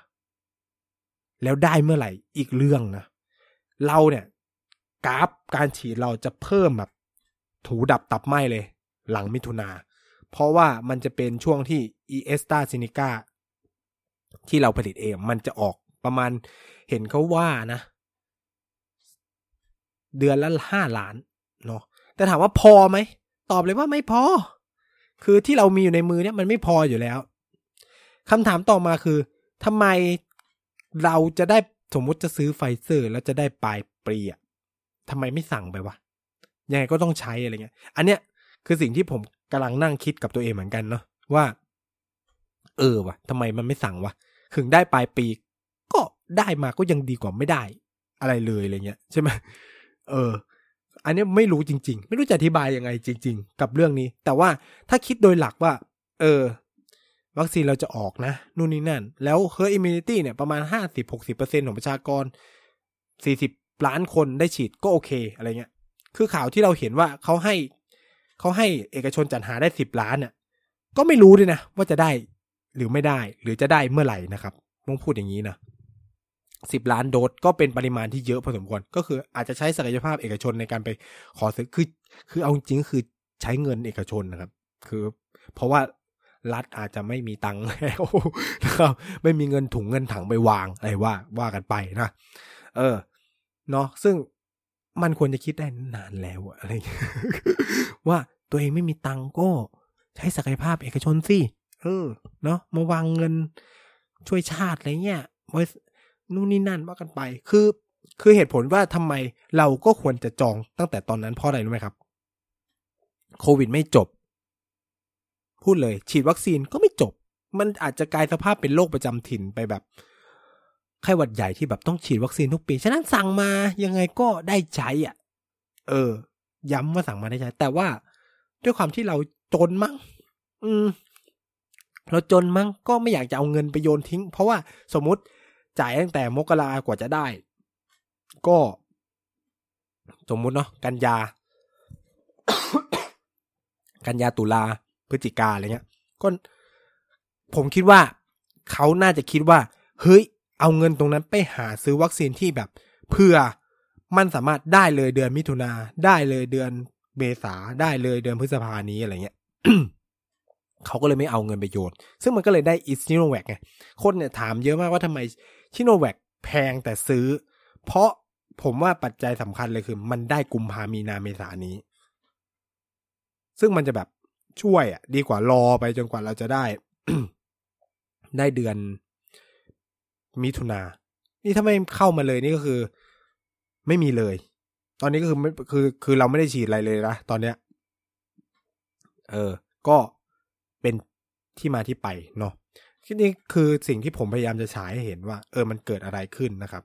แล้วได้เมื่อไหร่อีกเรื่องนะ เราเนี่ย กราฟการฉีดเราจะเพิ่มแบบ ตูดตับไหม้เลย หลังมิถุนา เพราะว่ามันจะเป็นช่วงที่ไอ้าที่เราผลิตเองมันจะออกประมาณเห็นเขาว่านะ เดือนละห้าล้านเนาะแต่ถามว่าพอไหม ตอบเลยว่าไม่พอ คือที่เรามีอยู่ในมือเนี่ยมันไม่พออยู่แล้ว คำถามต่อมาคือทำไมเราจะได้สมมุติจะซื้อไฟเซอร์ แล้วจะได้ปลายปีอะทำไมไม่สั่งไปวะยังไงก็ต้องใช้อะไรเงี้ย อันเนี้ยคือสิ่งที่ผมกำลังนั่งคิดกับตัวเองเหมือนกันเนาะว่า เออวะทำไมมันไม่สั่งวะถึงได้ปลายปี ก็ได้มาก็ยังดีกว่าไม่ได้ อะไรเลยอะไรเงี้ยใช่ไหมเออ อันนี้ไม่รู้จริง ๆ ไม่รู้จะอธิบายยังไงจริง ๆ กับเรื่องนี้ แต่ว่าถ้าคิดโดยหลักว่า เออ วัคซีนเราจะออกนะนู่นนี่นั่น แล้ว herd immunity เนี่ยประมาณห้าสิบหกสิบเปอร์เซ็นของประชากรสี่สิบล้านคนได้ฉีดก็โอเคอะไรเงี้ย คือข่าวที่เราเห็นว่าเขาให้เขาให้เอกชนจัดหาได้สิบล้านเนี่ยก็ไม่รู้ด้วยนะ ว่าจะได้หรือไม่ได้ หรือจะได้เมื่อไหร่นะครับต้องพูดอย่างนี้นะสิบล้านโดสก็เป็นปริมาณที่เยอะพอสมควร ก็คืออาจจะใช้ศักยภาพเอกชนในการไปขอซื้อคือ คือเอาจริงคือใช้เงินเอกชนนะครับ คือ เพราะว่า รัฐอาจจะไม่มีตังค์แล้วนะครับไม่มีเงินถุงเงินถังไปวางอะไรว่าว่ากันไปนะ เออเนาะซึ่งมันควรจะคิดได้นานแล้วอะไรว่าตัวเองไม่มีตังค์ก็ ใช้ศักยภาพเอกชนสิเออเนาะมาวางเงินช่วยชาติอะไรเงี้ยไว้นู่นนี่นั่นว่ากันไป คือ คือเหตุผลว่าทำไมเราก็ควรจะจองตั้งแต่ตอนนั้นเพราะอะไรรู้ไหมครับ โควิดไม่จบ พูดเลย ฉีดวัคซีนก็ไม่จบ มันอาจจะกลายสภาพเป็นโรคประจำถิ่นไปแบบไข้หวัดใหญ่ที่แบบต้องฉีดวัคซีนทุกปี ฉะนั้นสั่งมายังไงก็ได้ใช้อะ เออ ย้ำว่าสั่งมาได้ใช้ แต่ว่าด้วยความที่เราจนมั้ง อืม เราจนมั้งก็ไม่อยากจะเอาเงินไปโยนทิ้ง เพราะว่าสมมติจ่ายตั้งแต่มกรากว่าจะได้ ก็ สมมุติเนาะกันยา กันยาตุลา พฤศจิกาอะไรเงี้ยก็ผมคิดว่าเขาน่าจะคิดว่า เฮ้ย เอาเงินตรงนั้นไปหาซื้อวัคซีนที่แบบเพื่อมันสามารถได้เลยเดือนมิถุนาได้เลยเดือนเมษาได้เลยเดือนพฤษภานี้อะไรเงี้ยเขาก็เลยไม่เอาเงินไปโยน ซึ่งมันก็เลยได้อิสซิโนแวกไง คนเนี่ยถามเยอะมากว่าทำไมชิโนแวกแพงแต่ซื้อ เพราะผมว่าปัจจัยสำคัญเลยคือ มันได้กุมภามีนาเมษานี้ ซึ่งมันจะแบบ ช่วยอะดีกว่ารอไปจนกว่าเราจะได้ ได้เดือนมิถุนา นี่ถ้าไม่เข้ามาเลยนี่ก็คือ ไม่มีเลย ตอนนี้ก็คือไม่คือคือเราไม่ได้ฉีดอะไรเลยนะตอนเนี้ย เออ ก็เป็นที่มาที่ไปเนาะที่นี่คือสิ่งที่ผมพยายามจะฉายให้เห็นว่า เออมันเกิดอะไรขึ้นนะครับ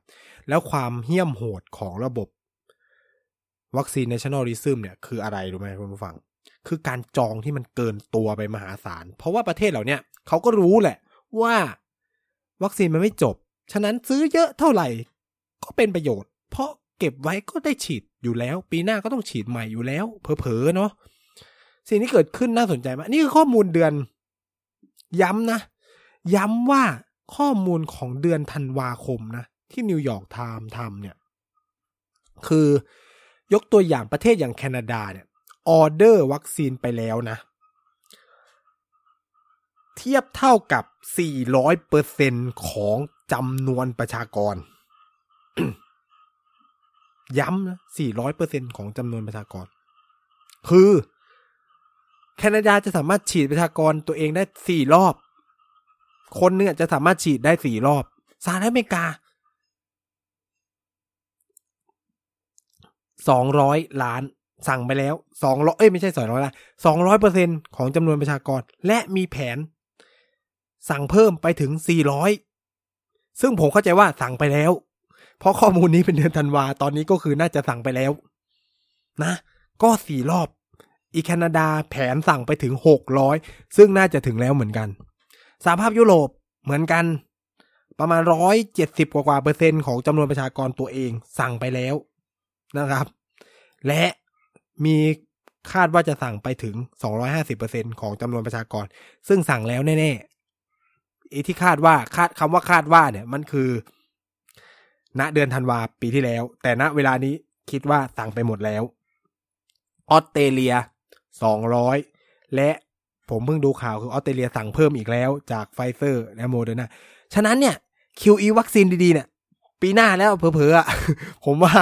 แล้วความเหี้ยมโหดของระบบวัคซีน nationalism เนี่ย คืออะไรรู้ไหมคุณผู้ฟัง คือการจองที่มันเกินตัวไปมหาศาล เพราะว่าประเทศเหล่านี้เขาก็รู้แหละว่าวัคซีนมันไม่จบ ฉะนั้นซื้อเยอะเท่าไหร่ก็เป็นประโยชน์ เพราะเก็บไว้ก็ได้ฉีดอยู่แล้ว ปีหน้าก็ต้องฉีดใหม่อยู่แล้วเผลอๆเนาะสิ่งที่เกิดขึ้นน่าสนใจมากนี่คือข้อมูลเดือน ย้ำนะ ย้ำว่าข้อมูลของเดือนธันวาคมนะ ที่ New York Times ทำเนี่ย คือยกตัวอย่างประเทศอย่างแคนาดาเนี่ย ออเดอร์วัคซีนไปแล้วนะ เทียบเท่ากับ 400เปอร์เซ็นต์ของจำนวนประชากร ย้ำนะ 400เปอร์เซนของจำนวนประชากร คือแคนาดาจะสามารถฉีดประชากรตัวเองได้สี่รอบ คนหนึงอะจะสามารถฉีดได้สี่รอบสหรัฐอเมริกาสองร้อยล้าน สั่งไปแล้วสองร้อยเอ้ยไม่ใช่สองร้อยล้านสองร้อยเปอร์เซ็นของจำนวนประชากร และมีแผน สั่งเพิ่มไปถึงสี่ร้อยซึ่งผมเข้าใจว่าสั่งไปแล้ว เพราะข้อมูลนี้เป็นเดือนธันวา ตอนนี้ก็คือน่าจะสั่งไปแล้ว นะ ก็สี่รอบ อีแคนาดาแผนสั่งไปถึงหกร้อยซึ่งน่าจะถึงแล้วเหมือนกันสหภาพยุโรปเหมือนกัน ประมาณร้อยเจ็ดสิบกว่าเปอร์เซ็นต์ของจำนวนประชากรตัวเองสั่งไปแล้วนะครับ และ มีคาดว่าจะสั่งไปถึง 250%ของจำนวนประชากร ซึ่งสั่งแล้วแน่ๆไอ้ที่คาดว่าคาดคำว่าคาดว่าเนี่ย มันคือ ณเดือนธันวาปีที่แล้ว แต่ณเวลานี้คิดว่าสั่งไปหมดแล้ว ออสเตรเลีย 200 และผมเพิ่งดูข่าวคือออสเตรเลียสั่งเพิ่มอีกแล้วจากไฟเซอร์และโมเดอร์นาฉะนั้นเนี่ย QE วัคซีนดีๆเนี่ย ปีหน้าแล้วเผลอๆผมว่า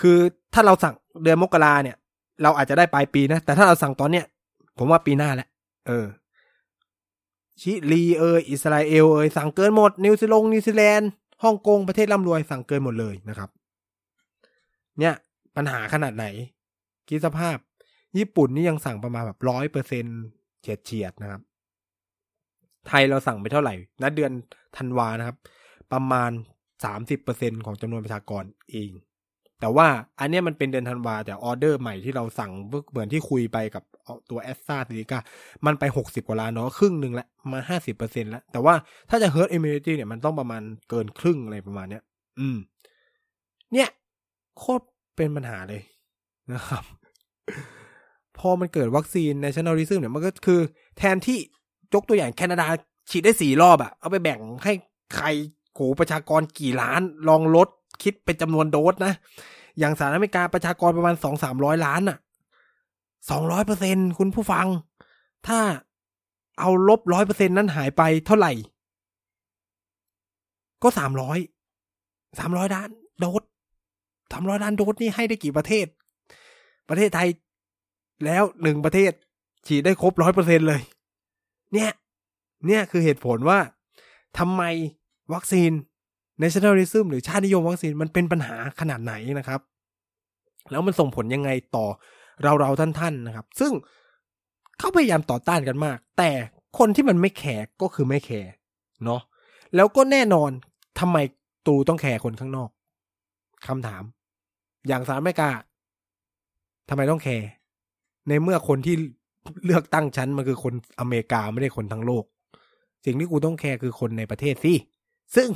คือถ้าเราสั่งเดือนมกราเนี่ย เราอาจจะได้ปลายปีนะ แต่ถ้าเราสั่งตอนเนี้ย ผมว่าปีหน้าแหละ เออ ชิลีเอยอิสราเอลเอยสั่งเกินหมด นิวซีแลนด์นิวซีแลนด์ฮ่องกงประเทศร่ำรวยสั่งเกินหมดเลยนะครับ เนี่ยปัญหาขนาดไหนคิดสภาพ ญี่ปุ่นนี่ยังสั่งประมาณแบบร้อยเปอร์เซ็นเฉียดเฉียดนะครับ ไทยเราสั่งไปเท่าไหร่ณเดือนธันวานะครับ ประมาณสามสิบเปอร์เซ็นของจำนวนประชากรเอง แต่ว่าอันเนี้ยมันเป็นเดือนธันวาแต่ออเดอร์ใหม่ที่เราสั่งเหมือนที่คุยไปกับตัวแอสซาซิลิกามันไปหกสิบกว่าล้านเนาะครึ่งหนึ่งละมาห้าสิบเปอร์เซ็นแล้ว แต่ว่าถ้าจะ herd immunity เนี่ยมันต้องประมาณเกินครึ่งอะไรประมาณเนี้ย อืม เนี่ย โคตรเป็นปัญหาเลยนะครับ พอมันเกิดวัคซีน nationalism เนี่ยมันก็คือ แทนที่ยกตัวอย่างแคนาดาฉีดได้สี่รอบอะเอาไปแบ่งให้ใครโหประชากรกี่ล้าน ลองลด คิดเป็นจำนวนโดสนะ อย่างสหรัฐอเมริกาประชากรประมาณสองสามร้อยล้านอะสองร้อยเปอร์เซ็นคุณผู้ฟัง ถ้าเอาลบร้อยเปอร์เซ็นนั้นหายไปเท่าไหร่ ก็สามร้อยสามร้อยล้านโดสสามร้อยล้านโดสนี่ให้ได้กี่ประเทศ ประเทศไทยแล้วหนึ่งประเทศ ฉีดได้ครบร้อยเปอร์เซ็นเลย เนี่ย เนี่ยคือเหตุผลว่าทำไมวัคซีน nationalism หรือชาตินิยมวัคซีนมันเป็นปัญหาขนาดไหนนะครับ แล้วมันส่งผลยังไงต่อเราเราท่านท่านๆนะครับ ซึ่งเขาพยายามต่อต้านกันมาก แต่คนที่มันไม่แคร์ก็คือไม่แคร์เนาะแล้วก็แน่นอนทำไมตูต้องแคร์คนข้างนอกคำถาม อย่างสหรัฐอเมริกาทำไมต้อง care ในเมื่อคนที่เลือกตั้งฉันมันคือคนอเมริกาไม่ได้คนทั้งโลก สิ่งที่กูต้อง care คือคนในประเทศสิซึ่ง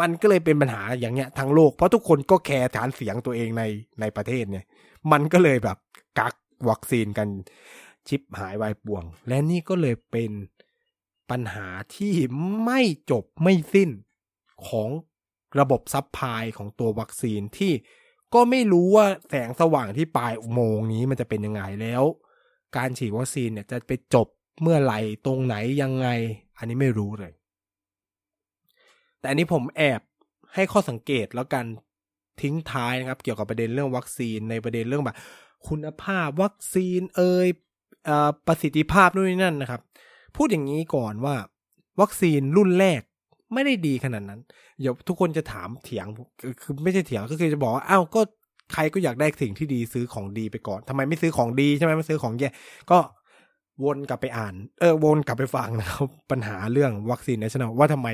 มันก็เลยเป็นปัญหาอย่างเงี้ยทั้งโลก เพราะทุกคนก็ care ฐานเสียงตัวเองในในประเทศเนี่ย มันก็เลยแบบกักวัคซีนกันชิบหายวายป่วง และนี่ก็เลยเป็นปัญหาที่ไม่จบไม่สิ้นของระบบ supply ของตัววัคซีนที่ก็ไม่รู้ว่าแสงสว่างที่ปลายอุโมงค์นี้มันจะเป็นยังไงแล้ว การฉีดวัคซีนเนี่ยจะไปจบเมื่อไหร่ตรงไหนยังไง อันนี้ไม่รู้เลย แต่อันนี้ผมแอบให้ข้อสังเกตแล้วกันทิ้งท้ายนะครับ เกี่ยวกับประเด็นเรื่องวัคซีนในประเด็นเรื่องแบบ คุณภาพวัคซีนเอ่ยเอ่อประสิทธิภาพนู่นนี่นั่นนะครับ พูดอย่างนี้ก่อนว่า วัคซีนรุ่นแรกไม่ได้ดีขนาดนั้น เดี๋ยวทุกคนจะถามเถียงคือไม่ใช่เถียงก็คือจะบอกว่าอ้าวก็ใครก็อยากได้สิ่งที่ดีซื้อของดีไปก่อนทำไมไม่ซื้อของดีใช่ไหมไม่ซื้อของแย่ก็ วนกลับไปอ่าน เออวนกลับไปฟังนะครับปัญหาเรื่องวัคซีน national ว่าทำไม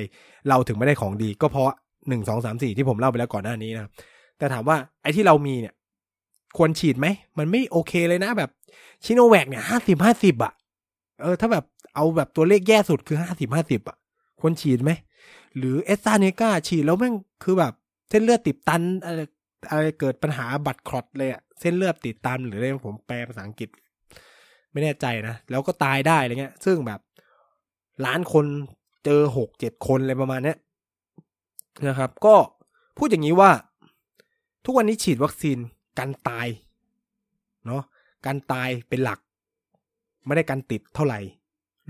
เราถึงไม่ได้ของดี ก็เพราะหนึ่งสองสามสี่ที่ผมเล่าไปแล้วก่อนหน้านี้นะแต่ถามว่าไอ้ที่เรามีเนี่ยควรฉีดไหม มันไม่โอเคเลยนะแบบชิโนแวกเนี่ยห้าสิบห้าสิบอะเออถ้าแบบเอาแบบตัวเลขแย่สุดคือห้าสิบห้าสิบอะควรฉีดไหม หรือเอสซาเนกาฉีดแล้วแม่งคือแบบเส้นเลือดติดตันอะไรอะไรเกิดปัญหาบัตรคลอตเลยอะเส้นเลือดติดตันหรืออะไรผมแปลภาษาอังกฤษ ไม่แน่ใจนะ แล้วก็ตายได้อะไรเงี้ย ซึ่งแบบล้านคนเจอหกเจ็ดคนอะไรประมาณเนี้ยนะครับ ก็พูดอย่างนี้ว่า ทุกวันนี้ฉีดวัคซีนกันตายเนาะการตายเป็นหลัก ไม่ได้การติดเท่าไหร่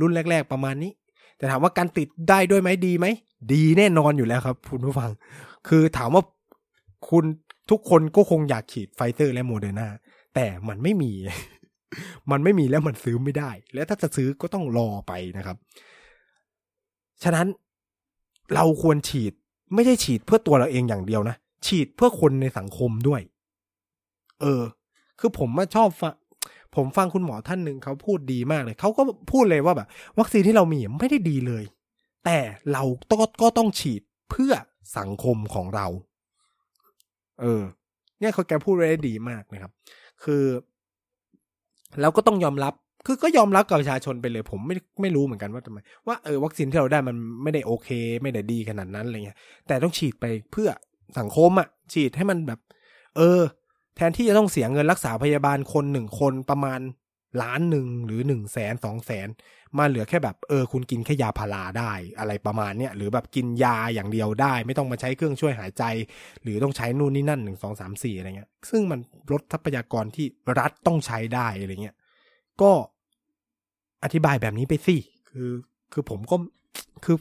รุ่นแรก ๆประมาณนี้ แต่ถามว่าการติดได้ด้วยไหมดีไหมดีแน่นอนอยู่แล้วครับคุณผู้ฟัง คือถามว่าคุณทุกคนก็คงอยากฉีดไฟเซอร์และโมเดอร์นาแต่มันไม่มี มันไม่มีแล้วมันซื้อไม่ได้ แล้วถ้าจะซื้อก็ต้องรอไปนะครับ ฉะนั้นเราควรฉีดไม่ใช่ฉีดเพื่อตัวเราเองอย่างเดียวนะ ฉีดเพื่อคนในสังคมด้วย เออ คือผมมาชอบฟังผมฟังคุณหมอท่านหนึ่งเขาพูดดีมากเลย เขาก็พูดเลยว่าแบบ วัคซีนที่เรามีไม่ได้ดีเลย แต่เราก็ก็ต้องฉีดเพื่อสังคมของเรา เออ เนี่ยเขาแกพูดไว้ดีมากนะครับ คือ แล้วก็ต้องยอมรับ คือก็ยอมรับกับประชาชนไปเลย ผมไม่ไม่รู้เหมือนกันว่าทำไมว่าเออวัคซีนที่เราได้มันไม่ได้โอเค ไม่ได้ดีขนาดนั้นอะไรเงี้ย แต่ต้องฉีดไปเพื่อสังคมอะ่ะฉีดให้มันแบบ เออ แทนที่จะต้องเสียเงินรักษาพยาบาลคนหนึ่งคนประมาณล้านหนึ่งหรือหนึ่งแสนสองแสน มาเหลือแค่แบบเออคุณกินแค่ยาพาราได้อะไรประมาณเนี้ยหรือแบบกินยาอย่างเดียวได้ ไม่ต้องมาใช้เครื่องช่วยหายใจ หรือต้องใช้นู่นนี่นั่นหนึ่งสองสามสี่อะไรเงี้ย ซึ่งมันลดทรัพยากรที่รัฐต้องใช้ได้อะไรเงี้ยก็อธิบายแบบนี้ไปสิคือคือผมก็คือ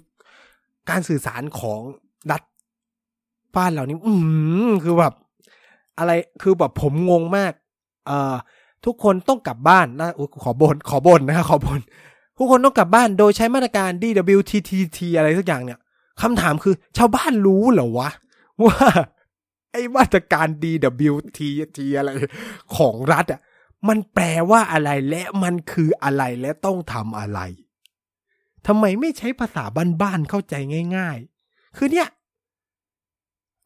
การสื่อสารของรัฐบ้านเรานี่อืมคือแบบ อะไรคือแบบผมงงมาก เอ่อทุกคนต้องกลับบ้านนะขอบนขอบนนะครับขอบน ทุกคนต้องกลับบ้านโดยใช้มาตรการ DWTTT อะไรสักอย่างเนี่ยคำถามคือชาวบ้านรู้เหรอวะ ว่า ไอ้มาตรการ DWTT อะไรของรัฐอะมันแปลว่าอะไรและมันคืออะไรและต้องทำอะไรทำไมไม่ใช้ภาษาบ้านๆเข้าใจง่าย ๆ คือเนี่ย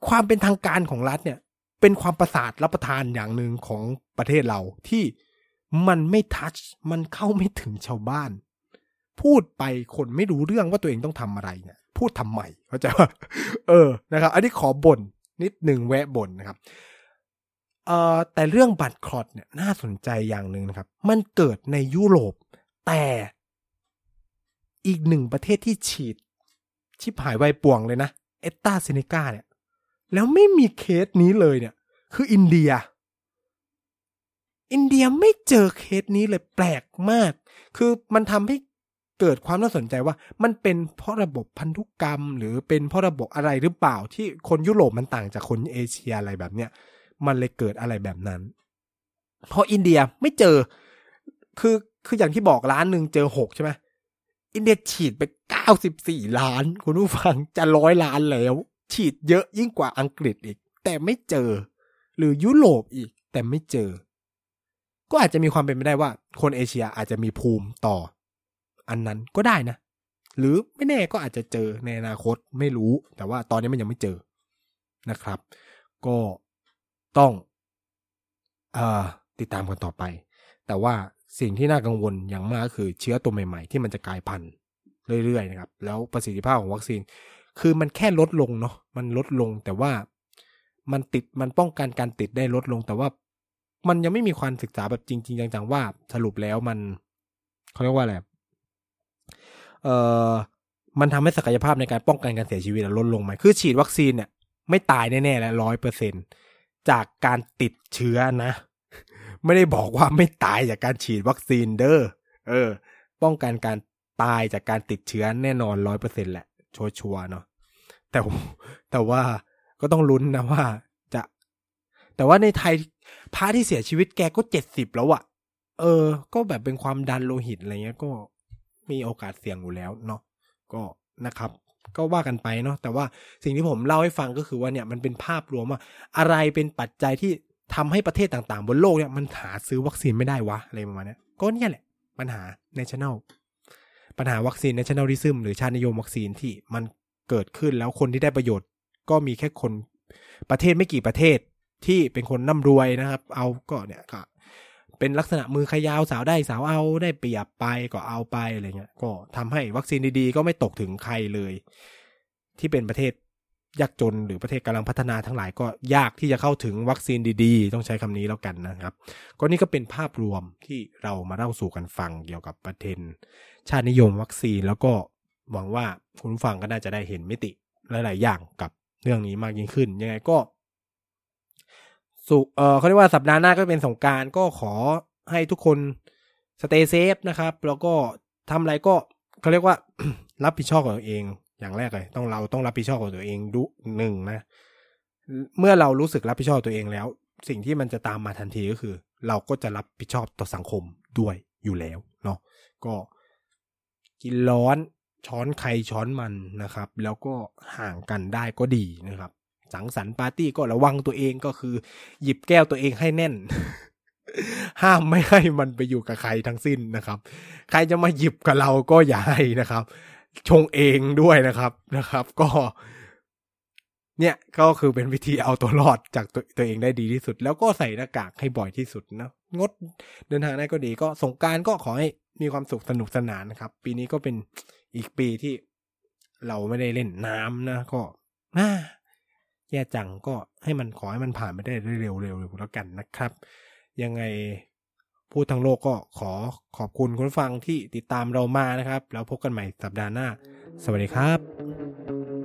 ความเป็นทางการของรัฐเนี่ย เป็นความประสาทรับประทานอย่างหนึ่งของประเทศเราที่มันไม่ทัช มันเข้าไม่ถึงชาวบ้าน พูดไปคนไม่รู้เรื่องว่าตัวเองต้องทำอะไรเนี่ยพูดทำไมเข้าใจว่าเออนะครับ อันนี้ขอบ่นนิดหนึ่งแวะบ่นนะครับเอ่อแต่เรื่องบัตรคลอดเนี่ยน่าสนใจอย่างหนึ่งนะครับ มันเกิดในยุโรป แต่อีกหนึ่งประเทศที่ฉีด ชิบหายไวป่วงเลยนะ เอตตาเซเนกาเนี่ย แล้วไม่มีเคสนี้เลยเนี่ย คืออินเดีย อินเดียไม่เจอเคสนี้เลยแปลกมาก คือมันทำให้ เกิดความน่าสนใจว่ามันเป็นเพราะระบบพันธุกรรม หรือเป็นเพราะระบบอะไรหรือเปล่าที่คนยุโรปมันต่างจากคนเอเชียอะไรแบบเนี้ยมันเลยเกิดอะไรแบบนั้นเพราะอินเดียไม่เจอ คือคืออย่างที่บอกล้านหนึ่งเจอหกใช่ไหมอินเดียฉีดไปเก้าสิบสี่ล้าน คุณผู้ฟังจะร้อยล้านแล้ว ฉีดเยอะยิ่งกว่าอังกฤษอีก แต่ไม่เจอ หรือยุโรปอีก แต่ไม่เจอ ก็อาจจะมีความเป็นไปได้ว่า คนเอเชียอาจจะมีภูมิต่อ อันนั้นก็ได้นะ หรือไม่แน่ก็อาจจะเจอในอนาคตไม่รู้ แต่ว่าตอนนี้มันยังไม่เจอนะครับ ก็ต้องอติดตามกันต่อไป แต่ว่าสิ่งที่น่ากังวลอย่างมากคือเชื้อตัวใหม่ ๆ ที่มันจะกลายพันธุ์เรื่อยๆนะครับ แล้วประสิทธิภาพของวัคซีน คือมันแค่ลดลงเนาะมันลดลงแต่ว่ามันติดมันป้องกันการติดได้ลดลง แต่ว่ามันยังไม่มีความศึกษาแบบจริง ๆ จังๆว่าสรุปแล้วมันเขาเรียกว่าอะไร เอ่อมันทำให้ศักยภาพในการป้องกันการเสียชีวิตลดลงไหมคือฉีดวัคซีนเนี่ยไม่ตายแน่ๆแล้วร้อยเปอร์เซ็นต์จากการติดเชื้อนะ ไม่ได้บอกว่าไม่ตายจากการฉีดวัคซีนเด้อเออ ป้องกันการตายจากการติดเชื้อแน่นอนร้อยเปอร์เซ็นแหละ ชัวร์เนาะแต่แต่ว่าก็ต้องลุ้นนะว่าจะ แต่ว่าในไทยพระที่เสียชีวิตแกก็เจ็ดสิบแล้วอะเออ ก็แบบเป็นความดันโลหิตอะไรเงี้ยก็ มีโอกาสเสี่ยงอยู่แล้วเนาะก็นะครับ ก็ว่ากันไปเนาะแต่ว่าสิ่งที่ผมเล่าให้ฟังก็คือว่าเนี่ยมันเป็นภาพรวมว่าอะไรเป็นปัจจัยที่ทำให้ประเทศต่างๆ บนโลกเนี่ยมันหาซื้อวัคซีนไม่ได้วะอะไรประมาณเนี้ยก็เนี่ยแหละ ปัญหา national ปัญหาวัคซีน nationalism หรือชาตินิยมวัคซีนที่มันเกิดขึ้นแล้วคนที่ได้ประโยชน์ ก็มีแค่คนประเทศไม่กี่ประเทศที่เป็นคนร่ำรวยนะครับ เอาก็เนี่ยก็ เป็นลักษณะมือขยาวสาวได้สาวเอาได้เปรียบไปก็เอาไปอะไรเงี้ยก็ทำให้วัคซีนดีๆ ก็ไม่ตกถึงใครเลย ที่เป็นประเทศยากจนหรือประเทศกำลังพัฒนาทั้งหลายก็ยากที่จะเข้าถึงวัคซีนดีๆ ต้องใช้คำนี้แล้วกันนะครับ ก็นี่ก็เป็นภาพรวมที่เรามาเล่าสู่กันฟังเกี่ยวกับประเด็นชาตินิยมวัคซีนแล้วก็หวังว่าคุณผู้ฟังก็น่าจะได้เห็นมิติหลาย ๆ อย่างกับเรื่องนี้มากยิ่งขึ้น ยังไงก็ สุเออเขาเรียกว่าสัปดาห์หน้าก็เป็นสงการก็ขอให้ทุกคนสเตย์เซฟนะครับ แล้วก็ทำอะไรก็เขาเรียกว่ารับผิดชอบกับตัวเอง อย่างแรกเลย ต้องเราต้องรับผิดชอบกับตัวเองดุหนึ่งนะ เมื่อเรารู้สึกรับผิดชอบตัวเองแล้ว สิ่งที่มันจะตามมาทันทีก็คือ เราก็จะรับผิดชอบต่อสังคมด้วยอยู่แล้วเนาะก็กินร้อนช้อนใครช้อนมันนะครับ แล้วก็ห่างกันได้ก็ดีนะครับ สังสรรค์ปาร์ตี้ก็ระวังตัวเองก็คือ หยิบแก้วตัวเองให้แน่น ห้ามไม่ให้มันไปอยู่กับใครทั้งสิ้นนะครับ ใครจะมาหยิบกับเราก็อย่าให้นะครับ ชงเองด้วยนะครับนะครับ ก็เนี่ยก็คือเป็นวิธีเอาตัวรอดจากตัวตัวเองได้ดีที่สุด แล้วก็ใส่หน้ากากให้บ่อยที่สุดนะงดเดินทางได้ก็ดีก็สงการก็ขอให้มีความสุขสนุกสนานนะครับ ปีนี้ก็เป็นอีกปีที่เราไม่ได้เล่นน้ำนะก็น่า แย่จังก็ให้มันขอให้มันผ่านไปได้เร็วๆแล้วกันนะครับ ยังไงพูดทั้งโลกก็ขอขอบคุณคุณฟังที่ติดตามเรามานะครับ แล้วพบกันใหม่สัปดาห์หน้า สวัสดีครับ